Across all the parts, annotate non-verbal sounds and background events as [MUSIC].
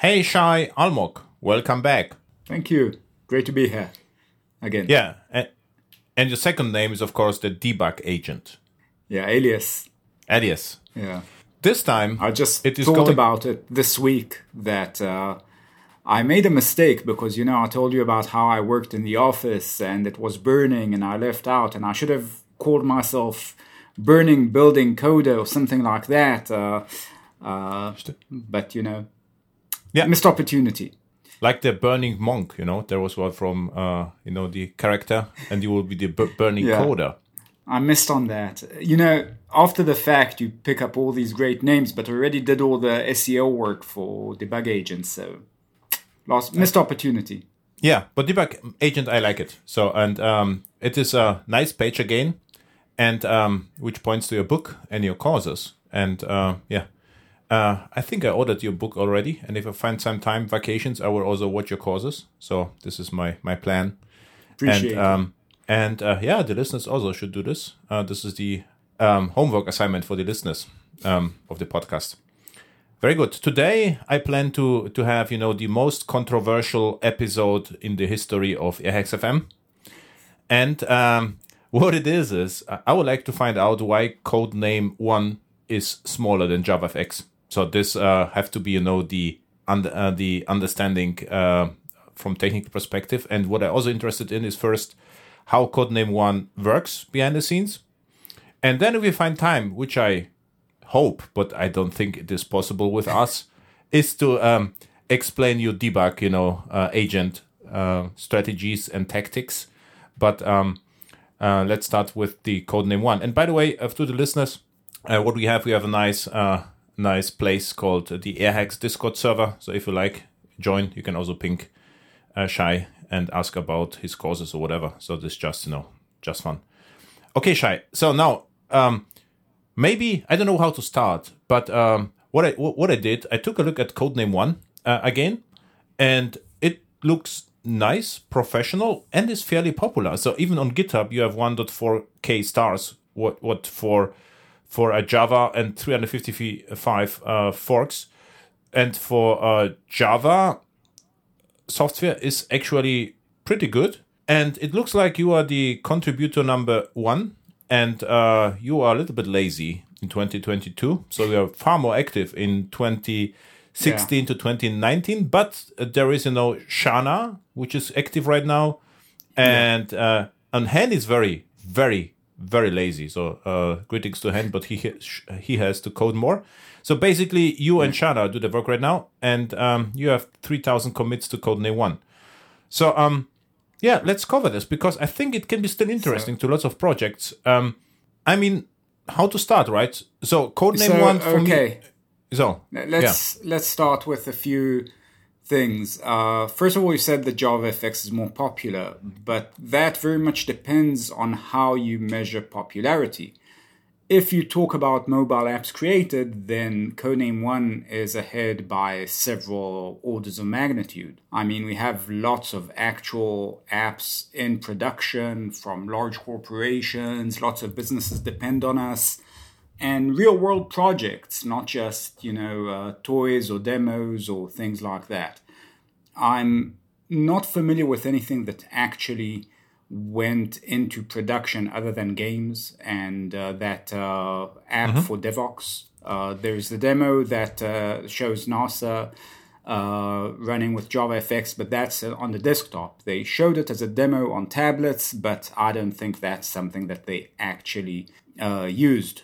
Hey, Shai Almog, welcome back. Thank you. Great to be here again. Yeah, and, and your second name is, of course, the debug agent. Yeah, alias. Alias. Yeah. This time, I just it is thought going- about it this week that uh, I made a mistake because, you know, I told you about how I worked in the office and it was burning and I left out, and I should have called myself Burning Building Coder or something like that. Uh, uh, but, you know, Yeah. missed opportunity. like the burning monk, you know, there was one from, uh, you know, the character, and you will be the bu- burning Yeah. coder. I missed on that. You know, after the fact, you pick up all these great names, but already did all the SEO work for debug agents, so lost missed opportunity. Yeah, but debug agent, I like it. So, and um, it is a nice page again, and um, which points to your book and your causes. And uh, yeah, uh, I think I ordered your book already. And if I find some time vacations, I will also watch your courses. So this is my my plan. Appreciate and it. um, and uh, yeah, the listeners also should do this. Uh, this is the um, homework assignment for the listeners um, of the podcast. Very good. Today I plan to to have you know the most controversial episode in the history of Airhacks FM, and um, [LAUGHS] what it is is I- I would like to find out why codename one is smaller than JavaFX. So this uh, have to be you know the under, uh, the understanding uh, from technical perspective, and what I also interested in is first how codename one works behind the scenes, and then if we find time, which I hope, but I don't think it is possible with us, [LAUGHS] is to um, explain your debug, you know, uh, agent uh, strategies and tactics. But um, uh, let's start with the codename one. And by the way, uh, to the listeners, uh, what we have, we have a nice, uh, nice place called the Airhacks Discord server. So if you like, join. You can also ping uh, Shai and ask about his courses or whatever. So this just you know, just fun. Okay, Shai. So now, um, maybe I don't know how to start, but um, what I what I did, I took a look at Codename One uh, again, and it looks nice, professional, and is fairly popular. So even on GitHub, you have 1.4k stars. What what for for a Java and 355 uh, forks, and for uh, Java software is actually pretty good. And it looks like you are the contributor number one, and uh, you are a little bit lazy in 2022. So you are far more active in 2016 to 2019. But uh, there is, you know, Shana, which is active right now, and uh, and Hen is very, very, very lazy. So uh, critics to Hen, but he ha- he has to code more. So basically, you and Shana do the work right now, and um, you have 3,000 commits to Codename One. So um, yeah, let's cover this because I think it can be still interesting to lots of projects. Um, I mean, how to start, right? So Codename So, One for okay. me. So Let's let's start with a few things. Uh, first of all, you said that JavaFX is more popular, but that very much depends on how you measure popularity. If you talk about mobile apps created, then Codename One is ahead by several orders of magnitude. I mean, we have lots of actual apps in production from large corporations, lots of businesses depend on us and real world projects, not just, you know, uh, toys or demos or things like that. I'm not familiar with anything that actually went into production other than games and uh, that uh, app for DevOps. Uh, there's the demo that uh, shows NASA uh, running with JavaFX, but that's on the desktop. They showed it as a demo on tablets, but I don't think that's something that they actually uh, used.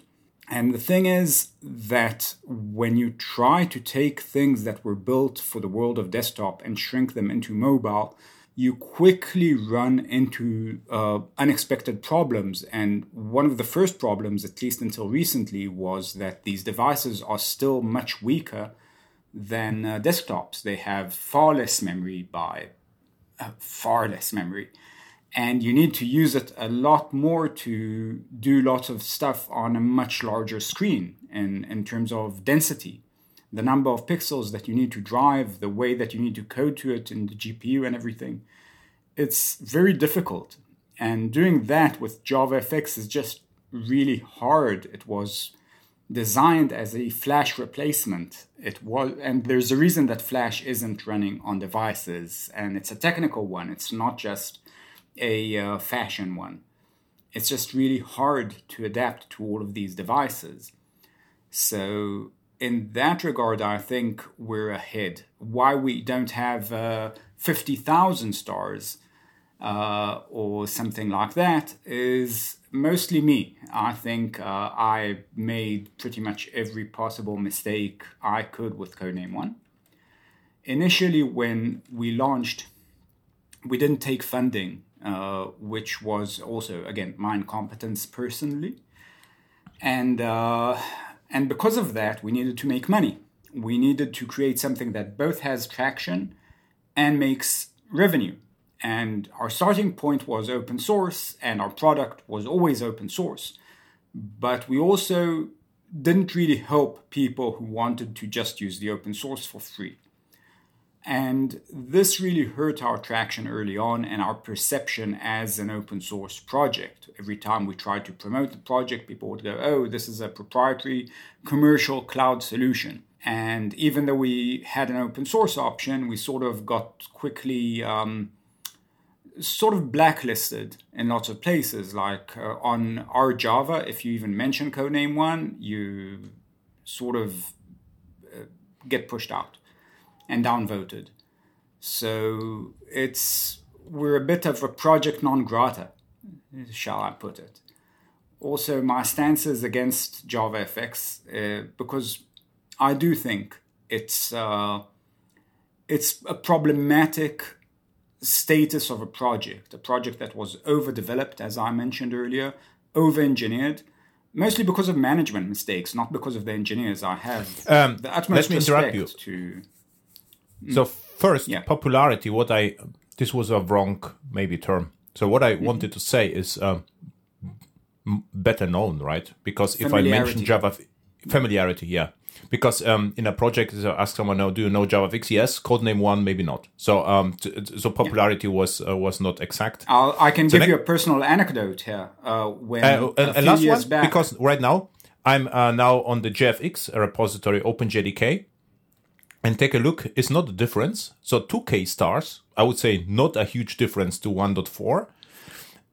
And the thing is that when you try to take things that were built for the world of desktop and shrink them into mobile, you quickly run into uh, unexpected problems. And one of the first problems, at least until recently, was that these devices are still much weaker than uh, desktops. They have far less memory by uh, far less memory. And you need to use it a lot more to do lots of stuff on a much larger screen in, in terms of density. The number of pixels that you need to drive, the way that you need to code to it in the GPU and everything. It's very difficult. And doing that with JavaFX is just really hard. It was designed as a Flash replacement. It was, and there's a reason that Flash isn't running on devices, and it's a technical one. It's not just a uh, fashion one. It's just really hard to adapt to all of these devices. So, in that regard, I think we're ahead. Why we don't have uh, 50,000 stars uh, or something like that is mostly me. I think uh, I made pretty much every possible mistake I could with Codename 1. Initially, when we launched, we didn't take funding, uh, which was also, again, my incompetence personally. And, uh, and because of that, we needed to make money. We needed to create something that both has traction and makes revenue and our starting point was open source and our product was always open source but we also didn't really help people who wanted to just use the open source for free and this really hurt our traction early on and our perception as an open source project. Every time we tried to promote the project, people would go, oh, this is a proprietary commercial cloud solution. And even though we had an open source option, we sort of got quickly um, sort of blacklisted in lots of places. Like uh, on Java. if you even mention codename one, you sort of uh, get pushed out and downvoted. So it's we're a bit of a project non grata, shall I put it. Also, my stance is against JavaFX uh, because I do think it's uh, it's a problematic status of a project, a project that was overdeveloped, as I mentioned earlier, over engineered, mostly because of management mistakes, not because of the engineers. I have um, the utmost let me interrupt you. to. So first, yeah. popularity. What I this was a wrong maybe term. So what I mm-hmm. wanted to say is um, better known, right? Because if I mention Java familiarity, yeah because um, in a project, I ask someone, "Now, do you know JavaFX?" Yes. Codename one, maybe not. So, um, t- so popularity yeah. was uh, was not exact. I'll, i can so give you a personal anecdote here. Uh, when uh, a, a last one, back, because right now I'm uh, now on the JFX repository, OpenJDK, and take a look. It's not a difference. So 2K stars, I would say, not a huge difference to 1.4.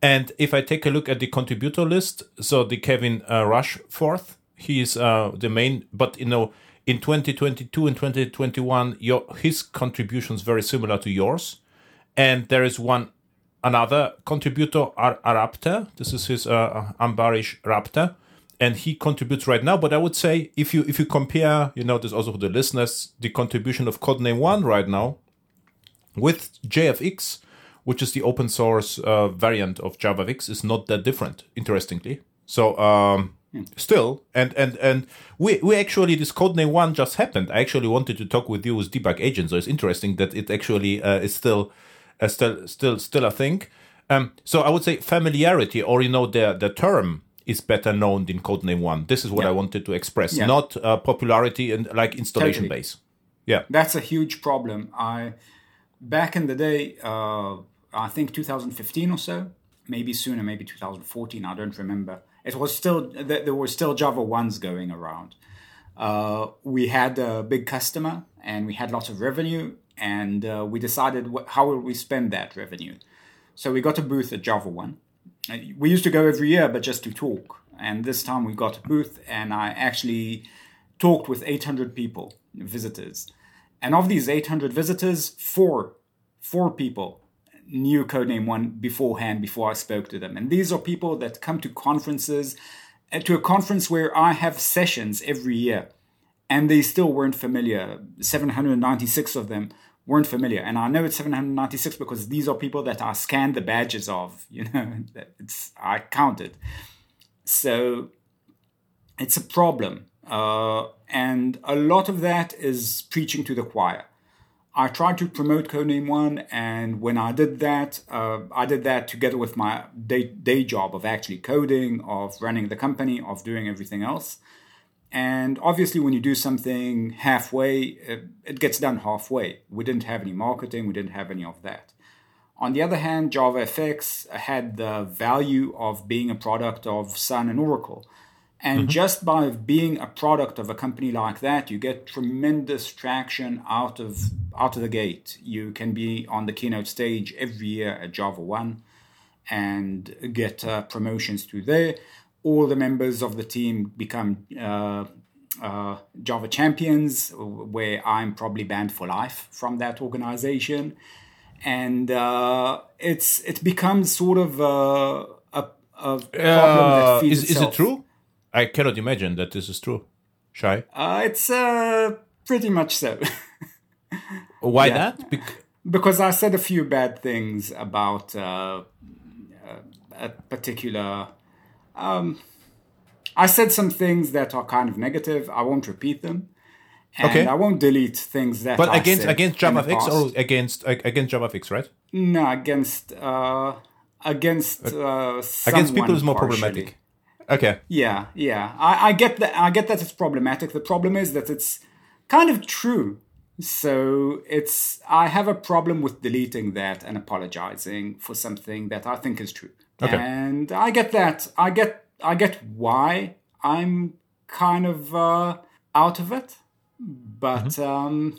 And if I take a look at the contributor list, so the Kevin uh, Rushforth he's uh, the main. But you know, in 2022 and 2021, your his contributions very similar to yours, and there is one another contributor, Ar-. This is his uh, Ambarish Rapte, and he contributes right now. But I would say if you if you compare, you know, this also for the listeners, the contribution of Codename One right now with JFX, which is the open source uh, variant of JavaFX, is not that different. Interestingly, so. Um, Still, and and and we we actually this codename one just happened. I actually wanted to talk with you with debug agent, so it's interesting that it actually uh, is still uh, still still still a thing. Um, so I would say familiarity, or you know, the the term is better known than codename one. This is what yeah. I wanted to express, yeah. not uh, popularity and like installation totally. base. Yeah, that's a huge problem. I back in the day, uh, I think 2015 or so, maybe sooner, maybe 2014. I don't remember it was still there were still Java ones going around. Uh, we had a big customer and we had lots of revenue, and uh, we decided how will we spend that revenue. So we got a booth at Java One. We used to go every year, but just to talk. And this time we got a booth, and I actually talked with 800 people, visitors. And of these 800 visitors, four, four people knew Codename One beforehand before I spoke to them. And these are people that come to conferences, uh, to a conference where I have sessions every year, and they still weren't familiar. 796 of them weren't familiar. And I know it's 796 because these are people that I scanned the badges of, [LAUGHS] you know, it's I counted. So it's a problem. Uh, and a lot of that is preaching to the choir. I tried to promote Codename One, and when I did that, uh, I did that together with my day, day job of actually coding, of running the company, of doing everything else. And obviously, when you do something halfway, it, gets done halfway. We didn't have any marketing, we didn't have any of that. On the other hand, JavaFX had the value of being a product of Sun and Oracle. And just by being a product of a company like that, you get tremendous traction out of out of the gate. You can be on the keynote stage every year at Java One, and get uh, promotions through there. All the members of the team become uh, uh, Java champions, where I'm probably banned for life from that organization, and uh, it's it becomes sort of a, a, a problem that Uh, feeds is, is it true? I cannot imagine that this is true. Shai. Uh, it's uh, pretty much so. [LAUGHS] Why Yeah. that? Bec- because I said a few bad things about uh, a particular. Um, I said some things that are kind of negative. I won't repeat them, and Okay. I won't delete things that. but I against against JavaFX or against ag- against JavaFX, right? no against uh, against uh, Against people is more partially. problematic. Okay. Yeah, yeah. I, I get that. I get that it's problematic. The problem is that it's kind of true. So it's. I have a problem with deleting that and apologizing for something that I think is true. Okay. And I get that. I get. I get why I'm kind of uh, out of it, but um,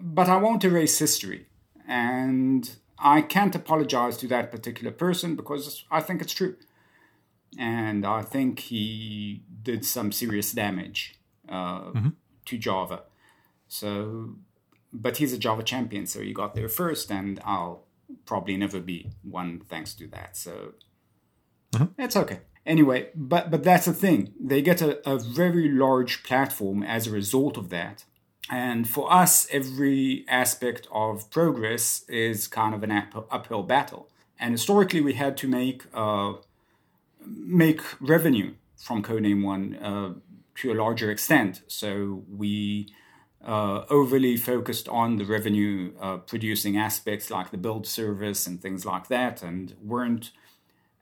but I won't erase history, and I can't apologize to that particular person because I think it's true and I think he did some serious damage uh, to Java. So, but he's a Java champion, so he got there first, and I'll probably never be one thanks to that. So, it's okay. Anyway, but but that's the thing. They get a, a very large platform as a result of that. And for us, every aspect of progress is kind of an up, uphill battle. And historically, we had to make uh, make revenue from Codename One uh, to a larger extent. So we uh, overly focused on the revenue uh, producing aspects like the build service and things like that, and weren't.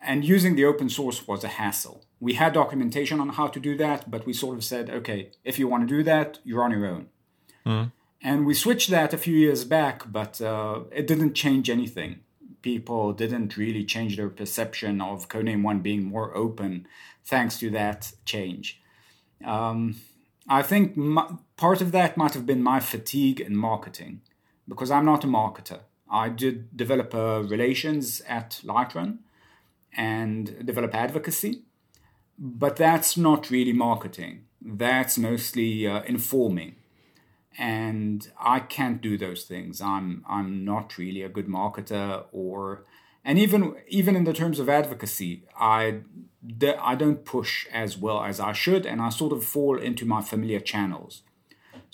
And using the open source was a hassle. We had documentation on how to do that, but we sort of said, okay, if you want to do that, you're on your own. And we switched that a few years back, but uh, it didn't change anything. People didn't really change their perception of Codename One being more open thanks to that change. Um, I think m- part of that might have been my fatigue in marketing because I'm not a marketer. I did developer relations at Lightrun and develop advocacy, but that's not really marketing. That's mostly uh, informing and I can't do those things. I'm I'm not really a good marketer, or and even even in the terms of advocacy, I I don't push as well as I should, and I sort of fall into my familiar channels.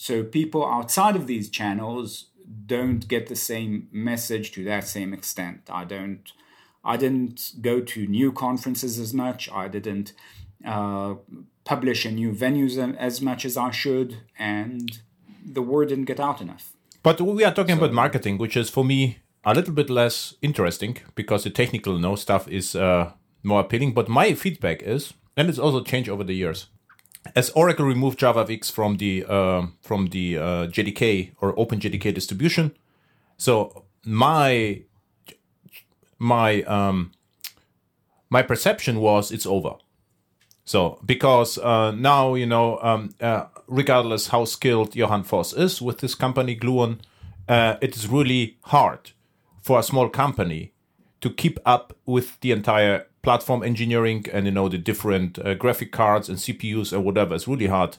So people outside of these channels don't get the same message to that same extent. I don't. I didn't go to new conferences as much. I didn't uh, publish in new venues as much as I should, and the word didn't get out enough. But we are talking about marketing, which is for me a little bit less interesting because the technical no stuff is uh, more appealing. But my feedback is, and it's also changed over the years, as Oracle removed JavaFX from the uh, from the uh, JDK or OpenJDK distribution, so my my um, my perception was it's over. So because uh, now you know, um, uh, regardless how skilled Johan Vos is with this company Gluon, uh, it is really hard for a small company to keep up with the entire platform engineering and you know the different uh, graphic cards and CPUs and whatever. It's really hard.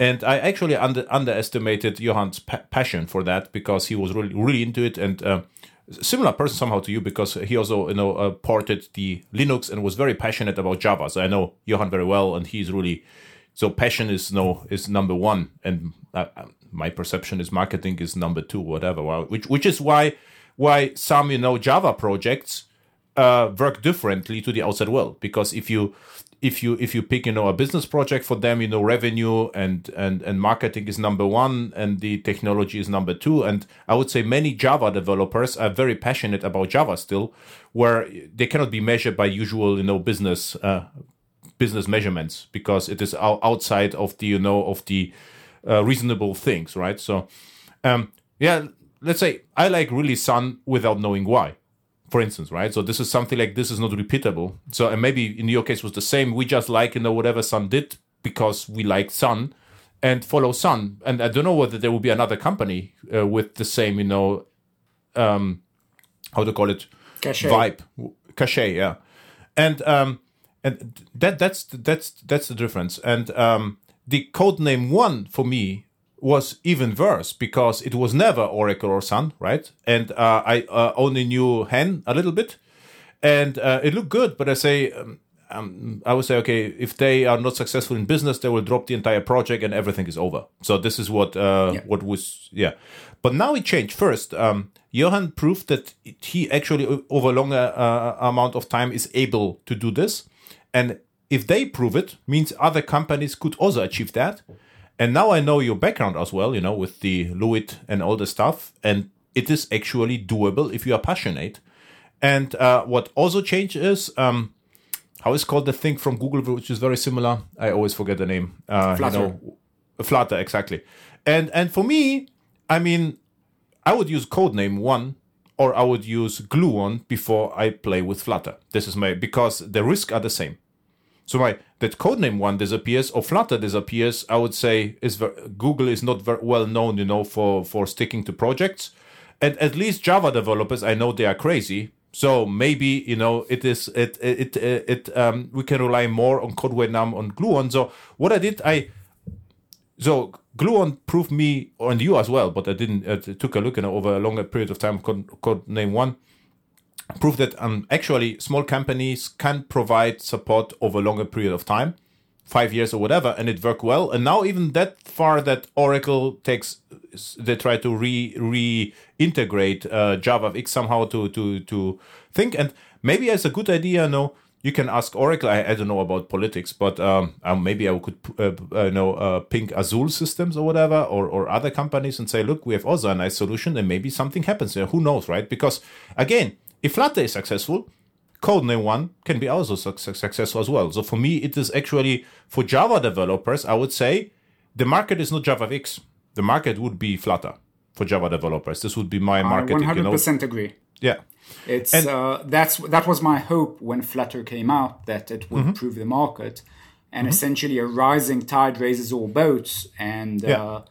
And I actually under, underestimated Johan's pa- passion for that because he was really really into it and uh, similar person somehow to you because he also you know uh, ported the Linux and was very passionate about Java. So I know Johan very well, and he's really so passion is no is number one, and uh, my perception is marketing is number two, whatever. Which which is why why some you know Java projects uh, work differently to the outside world. Because if you if you if you pick you know a business project for them you know revenue and and and marketing is number one and the technology is number two. And i would say many java developers are very passionate about java still where they cannot be measured by usual you know business uh, business measurements because it is outside of the you know of the uh, reasonable things right? So um yeah let's say i like really sun without knowing why for instance, right? So this is something like this is not repeatable. So and maybe in your case was the same. We just like you know whatever Sun did because we like Sun and follow Sun. And I don't know whether there will be another company uh, with the same you know um, how to call it Cachet. vibe cachet yeah and um and that that's that's that's the difference and um the code name one for me was even worse because it was never oracle or sun right and uh, i uh, only knew hen a little bit and uh, it looked good but i say um, um, I would say, okay, if they are not successful in business, they will drop the entire project and everything is over. So this is what uh, Yeah. what was yeah. But now it changed. First, um, Johan proved that he actually over a longer uh, amount of time is able to do this, and if they prove it, means other companies could also achieve that. And now I know your background as well, you know, with the LWUIT and all the stuff, and it is actually doable if you are passionate. And uh, what also changed is um, how is called the thing from Google, which is very similar. I always forget the name. Uh, Flutter. You know, Flutter, exactly. And and for me, I mean, I would use codename one, or I would use Gluon before I play with Flutter. This is my because the risks are the same. So my that codename one disappears or Flutter disappears. I would say is ver- Google is not very well known, you know, for for sticking to projects, and at least Java developers I know they are crazy. So maybe you know it is it it it, it um we can rely more on Codename on Gluon. So what I did I so Gluon proved me and you as well, but I didn't. Uh, took a look and over a longer period of time. Code, code name one proved that um, actually small companies can provide support over a longer period of time, five years or whatever, and it worked well. And now even that far that Oracle takes, they try to re reintegrate uh, JavaFX somehow to to to think. And maybe as a good idea, no, you can ask Oracle. I, I don't know about politics, but um, um, maybe I could uh, uh, know uh, ping Azul systems or whatever, or or other companies and say, look, we have also a nice solution, and maybe something happens there. Who knows, right? Because again, if Flutter is successful, Codename One can be also suc- suc- successful as well. So for me, it is actually for Java developers. I would say the market is not JavaFX. The market would be Flutter for Java developers. This would be my I market. one you hundred percent agree. Yeah. It's And- uh, that's that was my hope when Flutter came out that it Mm-hmm. would improve the market, and essentially a rising tide raises all boats, and Yeah. uh,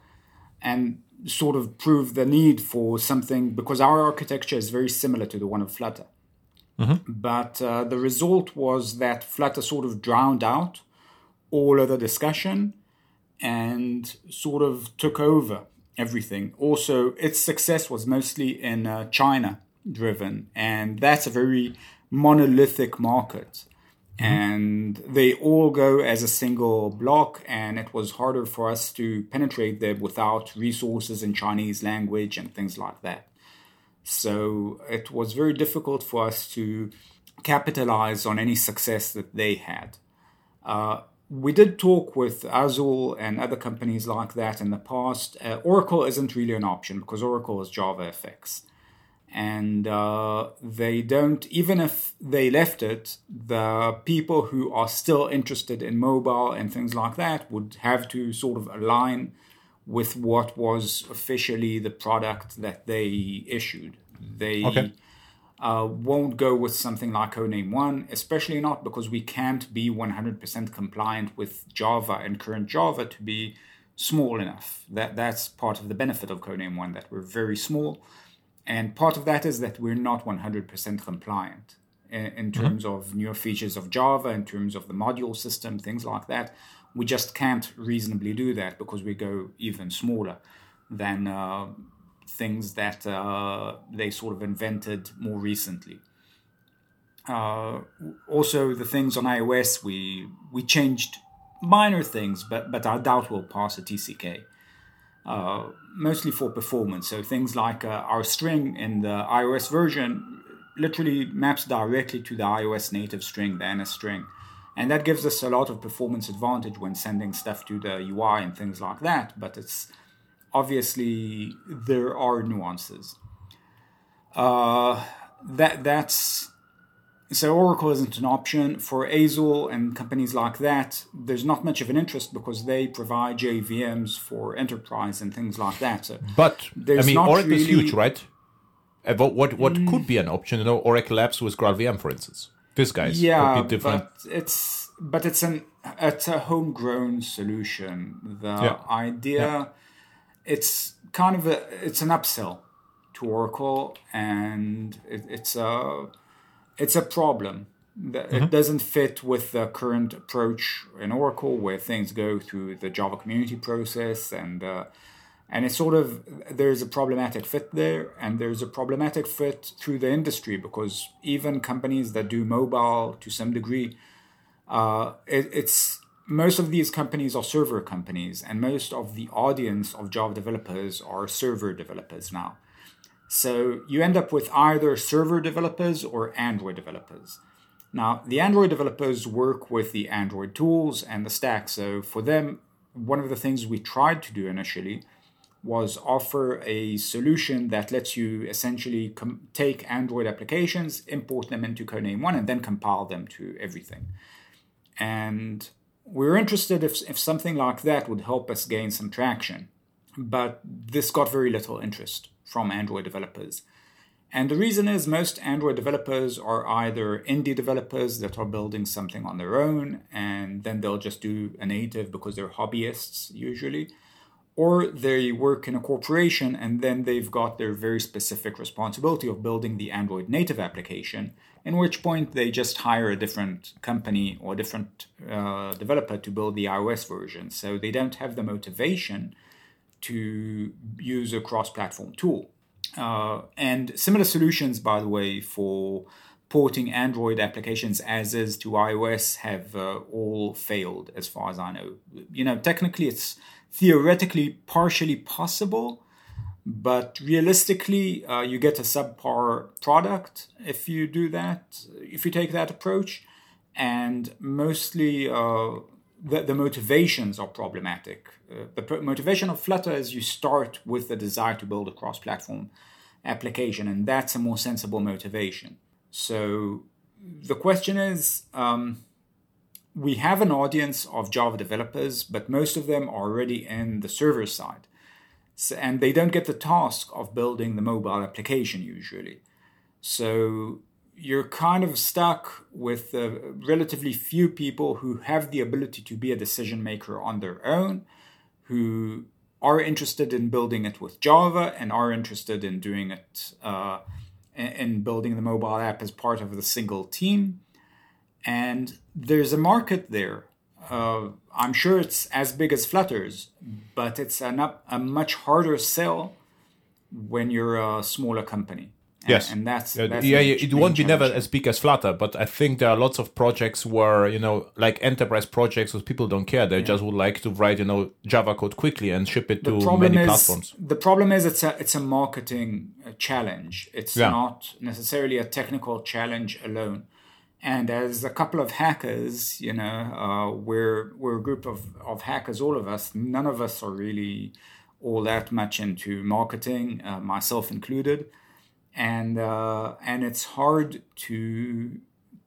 and sort of prove the need for something because our architecture is very similar to the one of Flutter. But uh, the result was that Flutter sort of drowned out all other discussion and sort of took over everything. Also, its success was mostly in uh, China driven, and that's a very monolithic market. And they all go as a single block, and it was harder for us to penetrate them without resources in Chinese language and things like that. So it was very difficult for us to capitalize on any success that they had. Uh, we did talk with Azul and other companies like that in the past. Uh, Oracle isn't really an option because Oracle is Java JavaFX. And uh, they don't, even if they left it, the people who are still interested in mobile and things like that would have to sort of align with what was officially the product that they issued. They Okay. uh, won't go with something like Codename One, especially not because we can't be 100% compliant with Java and current Java to be small enough. That that's part of the benefit of Codename One that we're very small, and part of that is that we're not 100% compliant in, in terms of newer features of Java, in terms of the module system, things like that. We just can't reasonably do that because we go even smaller than uh, things that uh, they sort of invented more recently. Uh, also, the things on iOS, we we changed minor things, but but I doubt we'll pass a TCK. Uh, mostly for performance. So things like uh, our string in the iOS version literally maps directly to the iOS native string, the NS string. And that gives us a lot of performance advantage when sending stuff to the UI and things like that. But it's obviously there are nuances. Uh, that that's so Oracle isn't an option for Azul and companies like that. There's not much of an interest because they provide JVMs for enterprise and things like that. So But I There's mean, Oracle is huge, right? about what what mm. could be an option. You know, Oracle Apps with GraalVM, for instance. This guys yeah, could be different. but it's but it's an it's a homegrown solution. The Yeah. idea, it's kind of a it's an upsell to Oracle, and it, it's a it's a problem. that It doesn't fit with the current approach in Oracle, where things go through the Java community process, and uh, and it's sort of there's a problematic fit there, and there's a problematic fit through the industry because even companies that do mobile to some degree, uh, it, it's most of these companies are server companies, and most of the audience of Java developers are server developers now. So you end up with either server developers or Android developers. Now, the Android developers work with the Android tools and the stack. So for them, one of the things we tried to do initially was offer a solution that lets you essentially com- take Android applications, import them into Codename One, and then compile them to everything. And we were interested if, if something like that would help us gain some traction. But this got very little interest from Android developers. And the reason is most Android developers are either indie developers that are building something on their own and then they'll just do a native because they're hobbyists usually, or they work in a corporation and then they've got their very specific responsibility of building the Android native application, in which point they just hire a different company or a different uh, developer to build the iOS version. So they don't have the motivation to use a cross platform tool. Uh, and similar solutions, by the way, for porting Android applications as is to iOS have uh, all failed, as far as I know. You know, technically, it's theoretically partially possible, but realistically, uh, you get a subpar product if you do that, if you take that approach. And mostly, uh, the, the motivations are problematic. Uh, the motivation of Flutter is you start with the desire to build a cross platform application, and that's a more sensible motivation. So the question is um, we have an audience of Java developers, but most of them are already in the server side. So, and they don't get the task of building the mobile application usually. So you're kind of stuck with uh, relatively few people who have the ability to be a decision maker on their own, who are interested in building it with Java and are interested in doing it uh, in building the mobile app as part of the single team. And there's a market there. Uh, I'm sure it's as big as Flutter's, but it's an up, a much harder sell when you're a smaller company. And, Yes. and that's, that's yeah, the yeah, it won't be never as big as Flutter, but I think there are lots of projects where you know, like enterprise projects, where people don't care. They just would like to write you know Java code quickly and ship it to many is platforms. the problem is it's a it's a marketing uh, challenge. It's Yeah. not necessarily a technical challenge alone. And as a couple of hackers, you know, uh, we're we're a group of of hackers, all of us. None of us are really all that much into marketing, uh, myself included, and uh, and it's hard to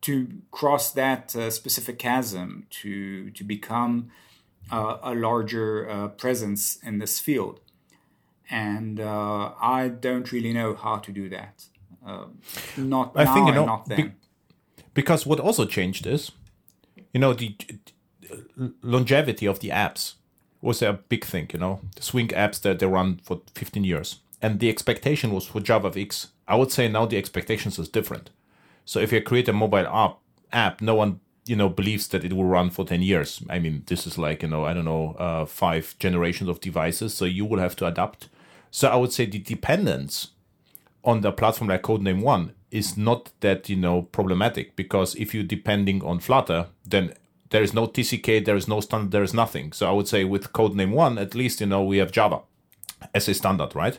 to cross that uh, specific chasm to to become uh, a larger uh, presence in this field. And uh, I don't really know how to do that. Uh, not I now think, you know, not then. be- because what also changed is, you know, the longevity of the apps was a big thing. You know, the Swing apps that they run for 15 years, and the expectation was for JavaFX. I would say now the expectations is different. So if you create a mobile app, app, no one you know believes that it will run for 10 years. I mean, this is like you know, I don't know, uh, five generations of devices. So you will have to adapt. So I would say the dependence on the platform like Codename One is not that you know problematic because if you're depending on Flutter, then there is no TCK, there is no standard, there is nothing. So I would say with Codename One, at least you know we have Java as a standard, right?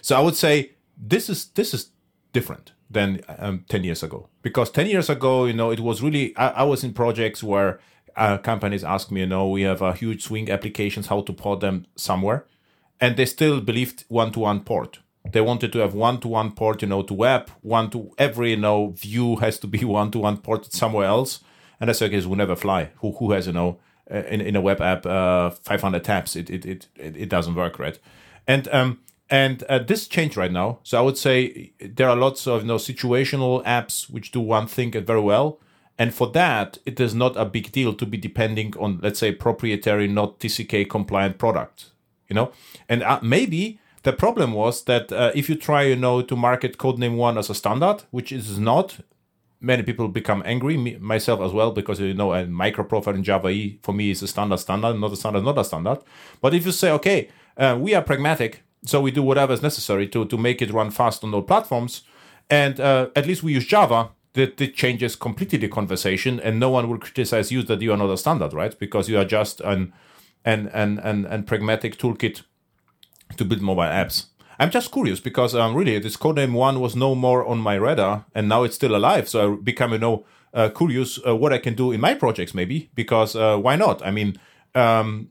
So I would say this is this is different than um, 10 years ago. Because 10 years ago you know it was really i, I was in projects where uh, companies ask me you know we have a huge swing applications how to port them somewhere? And they still believed one-to-one port. They wanted to have one-to-one port you know to web one to every you know view has to be [LAUGHS] one-to-one ported somewhere else. And I said okay, will never fly. Who, who has you know uh, in, in a web app uh, 500 tabs? It, it, it, it doesn't work right? And um And uh, this changed right now. So I would say there are lots of you know situational apps which do one thing very well. And for that, it is not a big deal to be depending on, let's say, proprietary, not TCK compliant product. You know, and uh, maybe the problem was that uh, if you try, you know, to market Codename One as a standard, which is not, many people become angry, me, myself as well, because you know, a micro profile in Java E for me is a standard standard, not a standard, not a standard. But if you say, okay, uh, we are pragmatic, so we do whatever is necessary to to make it run fast on all platforms, and uh, at least we use Java. That it changes completely the conversation, and no one will criticize you that you are not a standard, right? Because you are just an an an an, an pragmatic toolkit to build mobile apps. I'm just curious because um, really this codename one was no more on my radar, and now it's still alive. So I become you know uh, curious uh, what I can do in my projects maybe because uh, why not? I mean, um,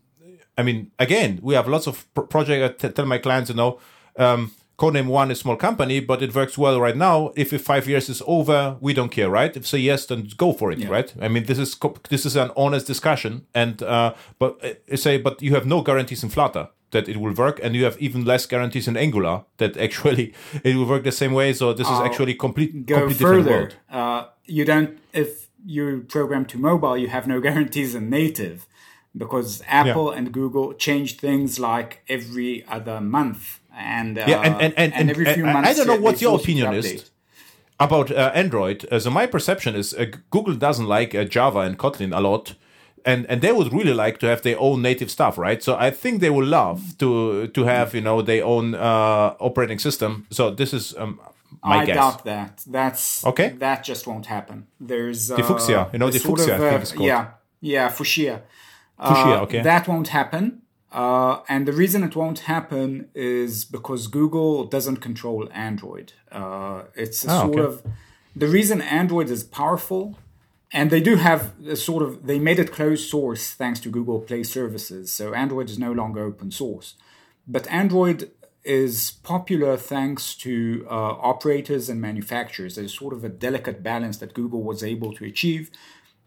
I mean again we have lots of pro- projects. I t- tell my clients you know. Um, Codename One is small company, but it works well right now. If five years is over, we don't care, right? If say yes, then go for it, yeah. right? I mean, this is this is an honest discussion, and uh, but uh, say, but you have no guarantees in Flutter that it will work, and you have even less guarantees in Angular [LAUGHS] that actually it will work the same way. So this is uh, actually complete go complete further. Uh, you don't if you program to mobile, you have no [LAUGHS] guarantees in native because Apple yeah. and Google change things like every other month and uh, yeah, and and, and, and every few months. I don't know what your opinion is about uh, Android. Uh, so my perception is uh, Google doesn't like uh, Java and Kotlin a lot. And, and they would really like to have their own native stuff, right? So I think they would love to to have you know their own uh, operating system. So this is um, my I guess. doubt that. That's okay. That just won't happen. There's uh, the fuchsia, you know, the fuchsia. Of, I think it's called. Yeah, yeah, fuchsia. Okay. That won't happen. Uh, and the reason it won't happen is because Google doesn't control Android. Uh, it's a oh, sort okay. of the reason Android is powerful, and they do have a sort of they made it closed source thanks to Google Play services. So Android is no longer open source, but Android is popular thanks to uh, operators and manufacturers. There's sort of a delicate balance that Google was able to achieve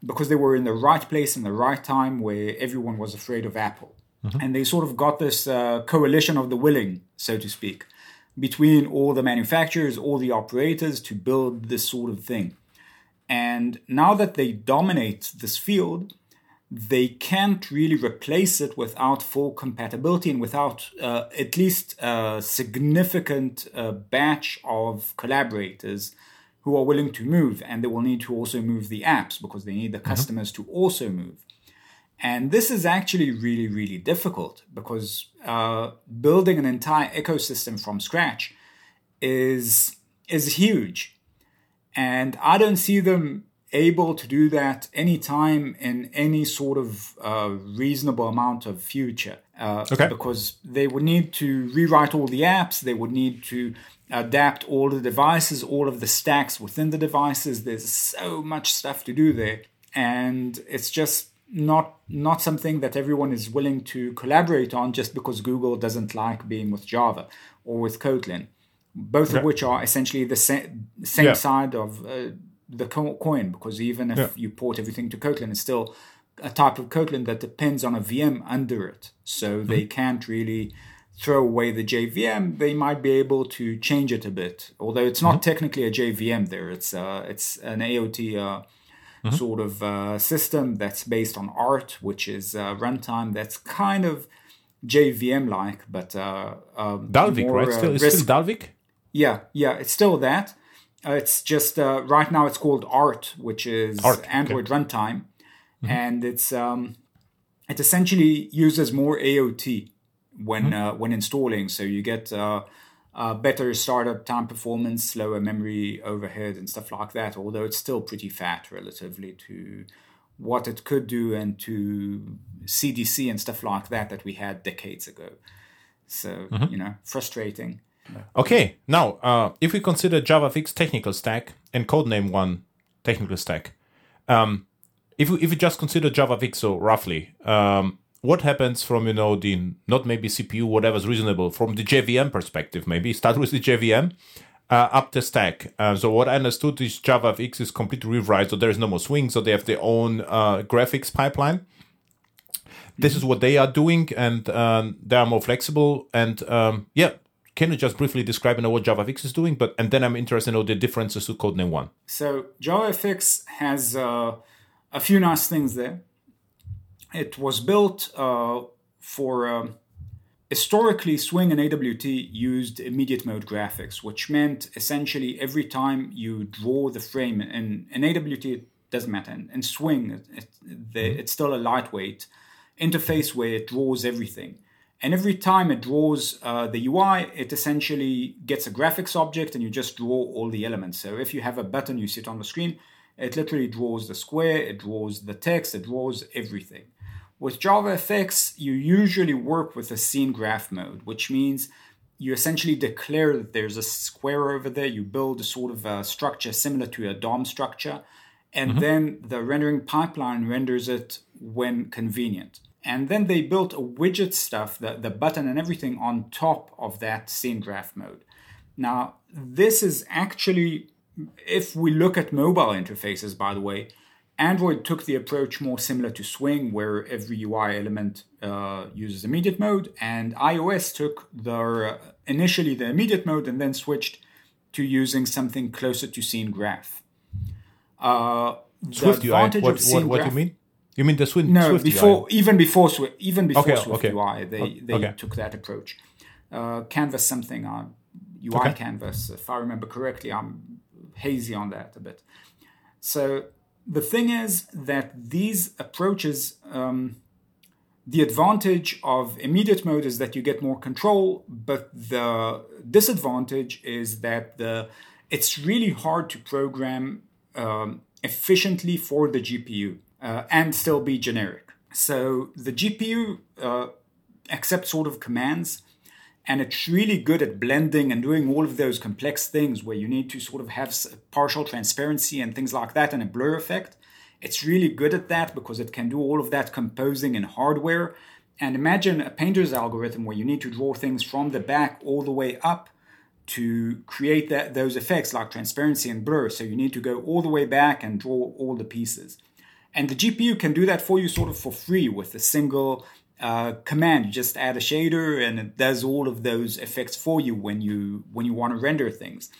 because they were in the right place in the right time where everyone was afraid of Apple. Mm-hmm. And they sort of got this uh, coalition of the willing, so to speak, between all the manufacturers, all the operators to build this sort of thing. And now that they dominate this field, they can't really replace it without full compatibility and without uh, at least a significant uh, batch of collaborators who are willing to move. And they will need to also move the apps because they need the mm-hmm. customers to also move. And this is actually really, really difficult because uh, building an entire ecosystem from scratch is is huge, and I don't see them able to do that anytime in any sort of uh, reasonable amount of future. Uh, okay. Because they would need to rewrite all the apps, they would need to adapt all the devices, all of the stacks within the devices. There's so much stuff to do there. And it's just not not something that everyone is willing to collaborate on just because Google doesn't like being with Java or with Kotlin, both of which are essentially the sa- same yeah. side of uh, the co- coin. Because even if yeah. you port everything to Kotlin, it's still a type of Kotlin that depends on a VM under it, so mm-hmm. they can't really throw away the JVM. They might be able to change it a bit, although it's not mm-hmm. technically a JVM. There, it's uh, it's an AOT. Uh, mm-hmm. sort of uh, system that's based on art, which is a runtime that's kind of JVM like, but uh, um, Dalvik, more, right? Still, uh, it's still Dalvik. Yeah, yeah, it's still that. Uh, it's just uh, right now it's called Art, which is Art, Android okay. runtime, mm-hmm. and it's um, it essentially uses more AOT when mm-hmm. uh, when installing. So you get uh, uh, better startup time performance, slower memory overhead, and stuff like that. Although it's still pretty fat relatively to what it could do and to CDC and stuff like that that we had decades ago. So mm-hmm. you know, frustrating. Okay, now uh, if we consider JavaFX technical stack and Codename One technical stack, um, if we if we just consider JavaFX so roughly, um, what happens from you know the not maybe CPU whatever's reasonable from the JVM perspective maybe start with the JVM uh, up the stack. Uh, so what I understood is JavaFX is completely rewrite, so there is no more swing, so they have their own uh, graphics pipeline. This is what they are doing, and um, they are more flexible. And um, yeah, can you just briefly describe you know, what JavaFX is doing? But and then I'm interested in know the differences to Codename One. So JavaFX has uh, a few nice things there. It was built uh, for um, historically Swing and AWT used immediate mode graphics, which meant essentially every time you draw the frame in, in AWT, it doesn't matter. In, in Swing, it, it, the, mm-hmm. it's still a lightweight interface where it draws everything. And every time it draws uh, the UI, it essentially gets a graphics object and you just draw all the elements. So if you have a button you sit on the screen, it literally draws the square, it draws the text, it draws everything. With JavaFX, you usually work with a scene graph mode, which means you essentially declare that there's a square over there. You build a sort of a structure similar to a DOM structure, and mm-hmm. then the rendering pipeline renders it when convenient. And then they built a widget stuff, the, the button and everything on top of that scene graph mode. Now, this is actually, if we look at mobile interfaces, by the way, Android took the approach more similar to Swing, where every UI element uh, uses immediate mode, and iOS took their uh, initially the immediate mode and then switched to using something closer to scene graph. Uh, Swift UI. What, what, what do you mean? You mean the Swift? No, Swift before UI? even before Swift, even before okay, Swift okay. UI, they they okay. took that approach. Uh, Canvas something uh, UI Canvas, if I remember correctly. I'm hazy on that a bit. So the thing is that these approaches, um, the advantage of immediate mode is that you get more control, but the disadvantage is that the it's really hard to program um, efficiently for the GPU uh, and still be generic. So the GPU uh, accepts sort of commands and it's really good at blending and doing all of those complex things where you need to sort of have partial transparency and things like that and a blur effect. It's really good at that because it can do all of that composing in hardware. And imagine a painter's algorithm where you need to draw things from the back all the way up to create that, those effects like transparency and blur. So you need to go all the way back and draw all the pieces. And the GPU can do that for you sort of for free with a single uh, command. You just add a shader and it does all of those effects for you when you when you want to render things.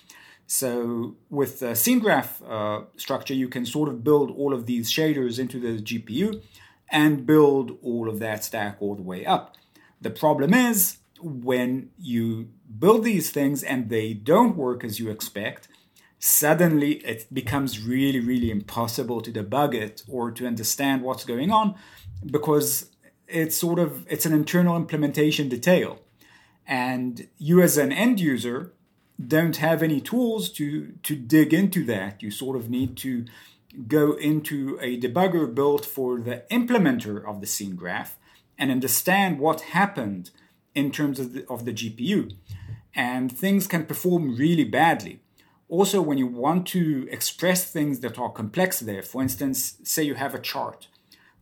So with the scene graph uh, structure, you can sort of build all of these shaders into the GPU and build all of that stack all the way up. The problem is when you build these things and they don't work as you expect, suddenly it becomes really, really impossible to debug it or to understand what's going on because it's sort of it's an internal implementation detail. And you as an end user don't have any tools to to dig into that. You sort of need to go into a debugger built for the implementer of the scene graph and understand what happened in terms of the, of the GPU and things can perform really badly. Also when you want to express things that are complex there for instance say you have a chart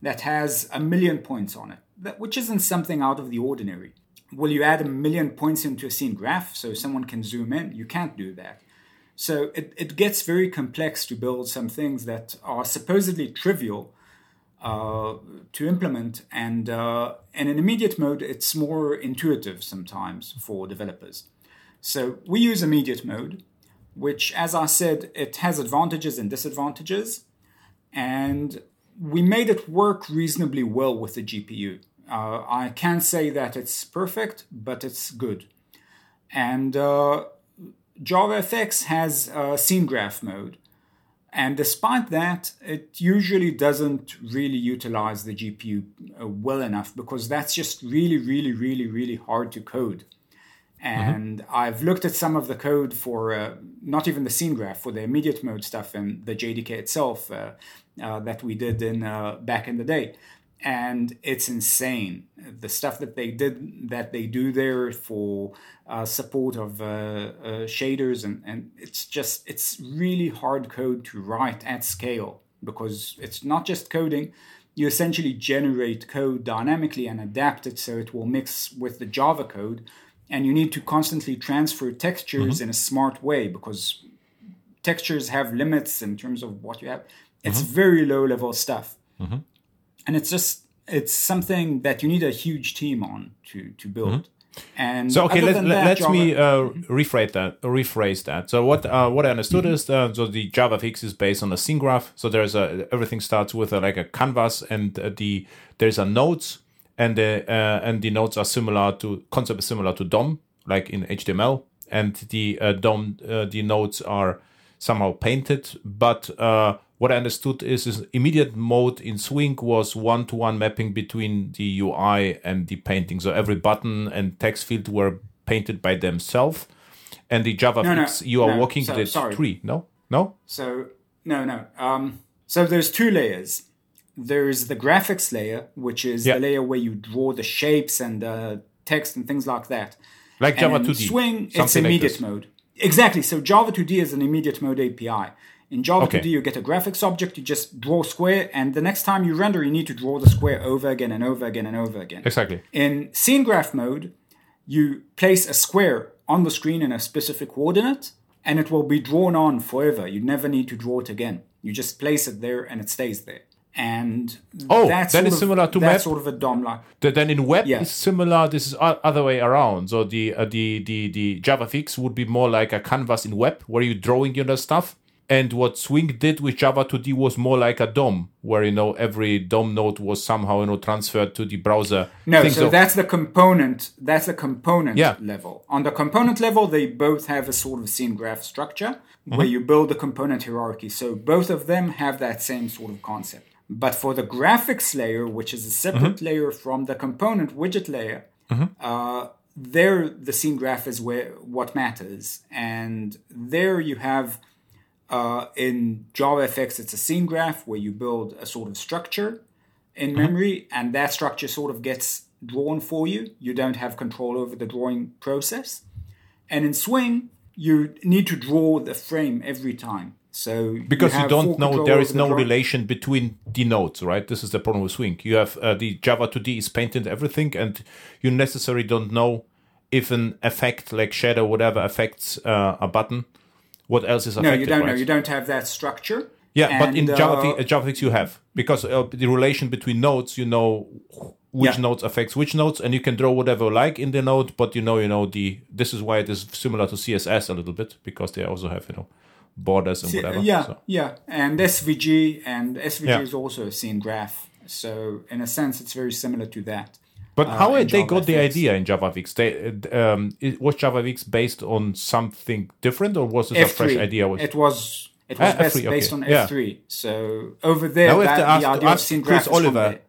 that has a million points on it, which isn't something out of the ordinary. Will you add a million points into a scene graph so someone can zoom in? You can't do that. So it, it gets very complex to build some things that are supposedly trivial uh, to implement. And, uh, in immediate mode, it's more intuitive sometimes for developers. So we use immediate mode, which, as I said, it has advantages and disadvantages. And we made it work reasonably well with the GPU. Uh, I can't say that it's perfect, but it's good. And uh, JavaFX has a scene graph mode. And despite that, it usually doesn't really utilize the GPU uh, well enough because that's just really, really, really, really hard to code. Mm-hmm. And mm-hmm. I've looked at some of the code for uh, not even the scene graph, for the immediate mode stuff and the JDK itself uh, uh, that we did in uh, back in the day. And it's insane the stuff that they did that they do there for uh, support of uh, shaders and, and it's just it's really hard code to write at scale because it's not just coding you essentially generate code dynamically and adapt it so it will mix with the Java code and you need to constantly transfer textures mm-hmm. in a smart way because textures have limits in terms of what you have it's mm-hmm. very low level stuff mm-hmm. and it's just it's something that you need a huge team on to to build And So okay, let, let, let Java- me uh, rephrase that. Rephrase that. So what uh, what I understood is uh, so the JavaFX is based on a scene graph. So there's a everything starts with a, like a canvas, and uh, the there's a nodes, and the uh, and the nodes are similar to concept is similar to DOM, like in HTML, and the uh, DOM uh, the nodes are somehow painted. But uh, what I understood is, is immediate mode in Swing was one to one mapping between the UI and the painting. So every button and text field were painted by themselves. And the JavaFX no, you are no, working so- the sorry. tree. No, no. So no, no. Um, so there's two layers. There's the graphics layer, which is Yeah. the layer where you draw the shapes and the text and things like that. Like Java and 2D. Swing, it's like immediate this. mode. Exactly. So Java 2D is an immediate mode API. In Java Okay. 2D, you get a graphics object, you just draw square, and the next time you render, you need to draw the square over again and over again and over again. Exactly. In scene graph mode, you place a square on the screen in a specific coordinate, and it will be drawn on forever. You never need to draw it again. You just place it there, and it stays there. And Oh, that's that sort is of- similar to that's map? sort of a DOM like. Then in web Yes. is similar. This is other way around. So the uh, the the the JavaFX would be more like a canvas in web where you're drawing your stuff. And what Swing did with Java 2D was more like a DOM, where you know every DOM node was somehow you know transferred to the browser. No, so that's the component. That's the component Yeah. level. On the component level, they both have a sort of scene graph structure Mm-hmm. where you build the component hierarchy. So both of them have that same sort of concept. But for the graphics layer, which is a separate Mm-hmm. layer from the component widget layer, uh, there the scene graph is where what matters, and there you have. Uh, in JavaFX, it's a scene graph where you build a sort of structure in memory, and that structure sort of gets drawn for you. You don't have control over the drawing process. And in Swing, you need to draw the frame every time. So because you, full don't know there is the no relation between the nodes right this is the problem with swing you have uh, the java 2d is painted everything and you necessarily don't know if an effect like shadow whatever affects uh, a button what else is No, you don't right? know. You don't have that structure. yeah but in And, java uh, uh, javafx you have because uh, the relation between nodes you know which Yeah. nodes affects which nodes and you can draw whatever you like in the node but you know you know the this is why it is similar to css a little bit because they also have you know borders and whatever Yeah, so. yeah. And SVG, and SVG Yeah. is also a scene graph. So in a sense, it's very similar to that. But how in had they got the idea in JavaFX? They, uh, um, it, was JavaFX based on something different, or was it a fresh idea? Was It was. It was Ah, best, F3, based on Yeah. F3. So over there, now that, ask, the idea of ask Chris graph is from Oliver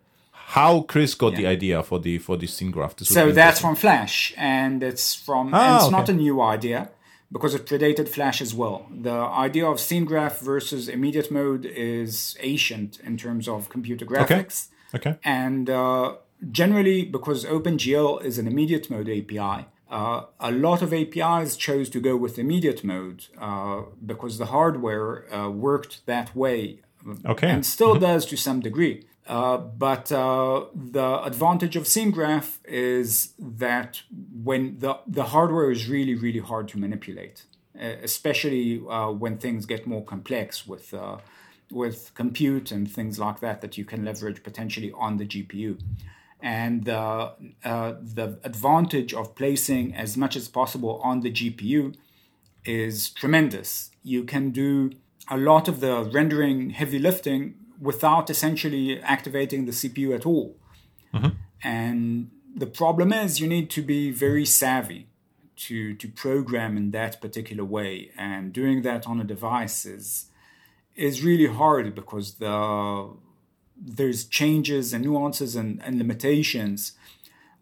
how Chris got the idea for the for the scene graph. This So that's from Flash, and it's from. Ah, and it's okay. not a new idea because it predated Flash as well. The idea of scene graph versus immediate mode is ancient in terms of computer graphics. okay. And uh, generally, because OpenGL is an immediate mode API, uh, a lot of APIs chose to go with immediate mode uh, because the hardware uh, worked that way Okay. and still does to some degree. Uh, but uh, the advantage of scene graph is that when the, the hardware is really, really hard to manipulate, especially uh, when things get more complex with, uh, with compute and things like that, that you can leverage potentially on the GPU. And uh, uh, the advantage of placing as much as possible on the GPU is tremendous. You can do a lot of the rendering heavy lifting without essentially activating the CPU at all. And the problem is you need to be very savvy to, to program in that particular way. And doing that on a device is, is really hard because the, there's changes and nuances and, and limitations.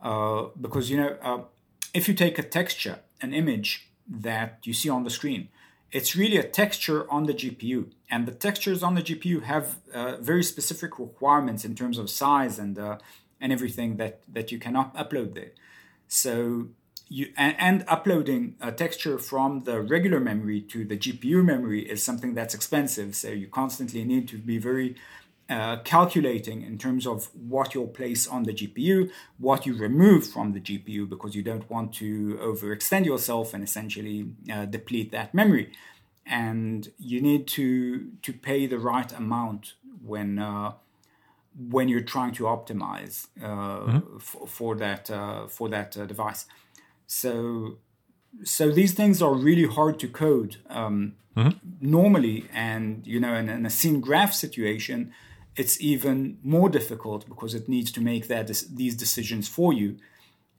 Uh, because, you know, uh, if you take a texture, an image that you see on the screen, it's really a texture on the GPU. And the textures on the GPU have uh, very specific requirements in terms of size and, uh, and everything that, that you cannot upload there. So you and, and uploading a texture from the regular memory to the GPU memory is something that's expensive. So you constantly need to be very uh, calculating in terms of what you'll place on the GPU, what you remove from the GPU, because you don't want to overextend yourself and essentially uh, deplete that memory. And you need to to pay the right amount when uh, when you're trying to optimize uh, f- for that uh, for that uh, device. So, so these things are really hard to code um, normally, and you know, in, in a scene graph situation, it's even more difficult because it needs to make that these decisions for you,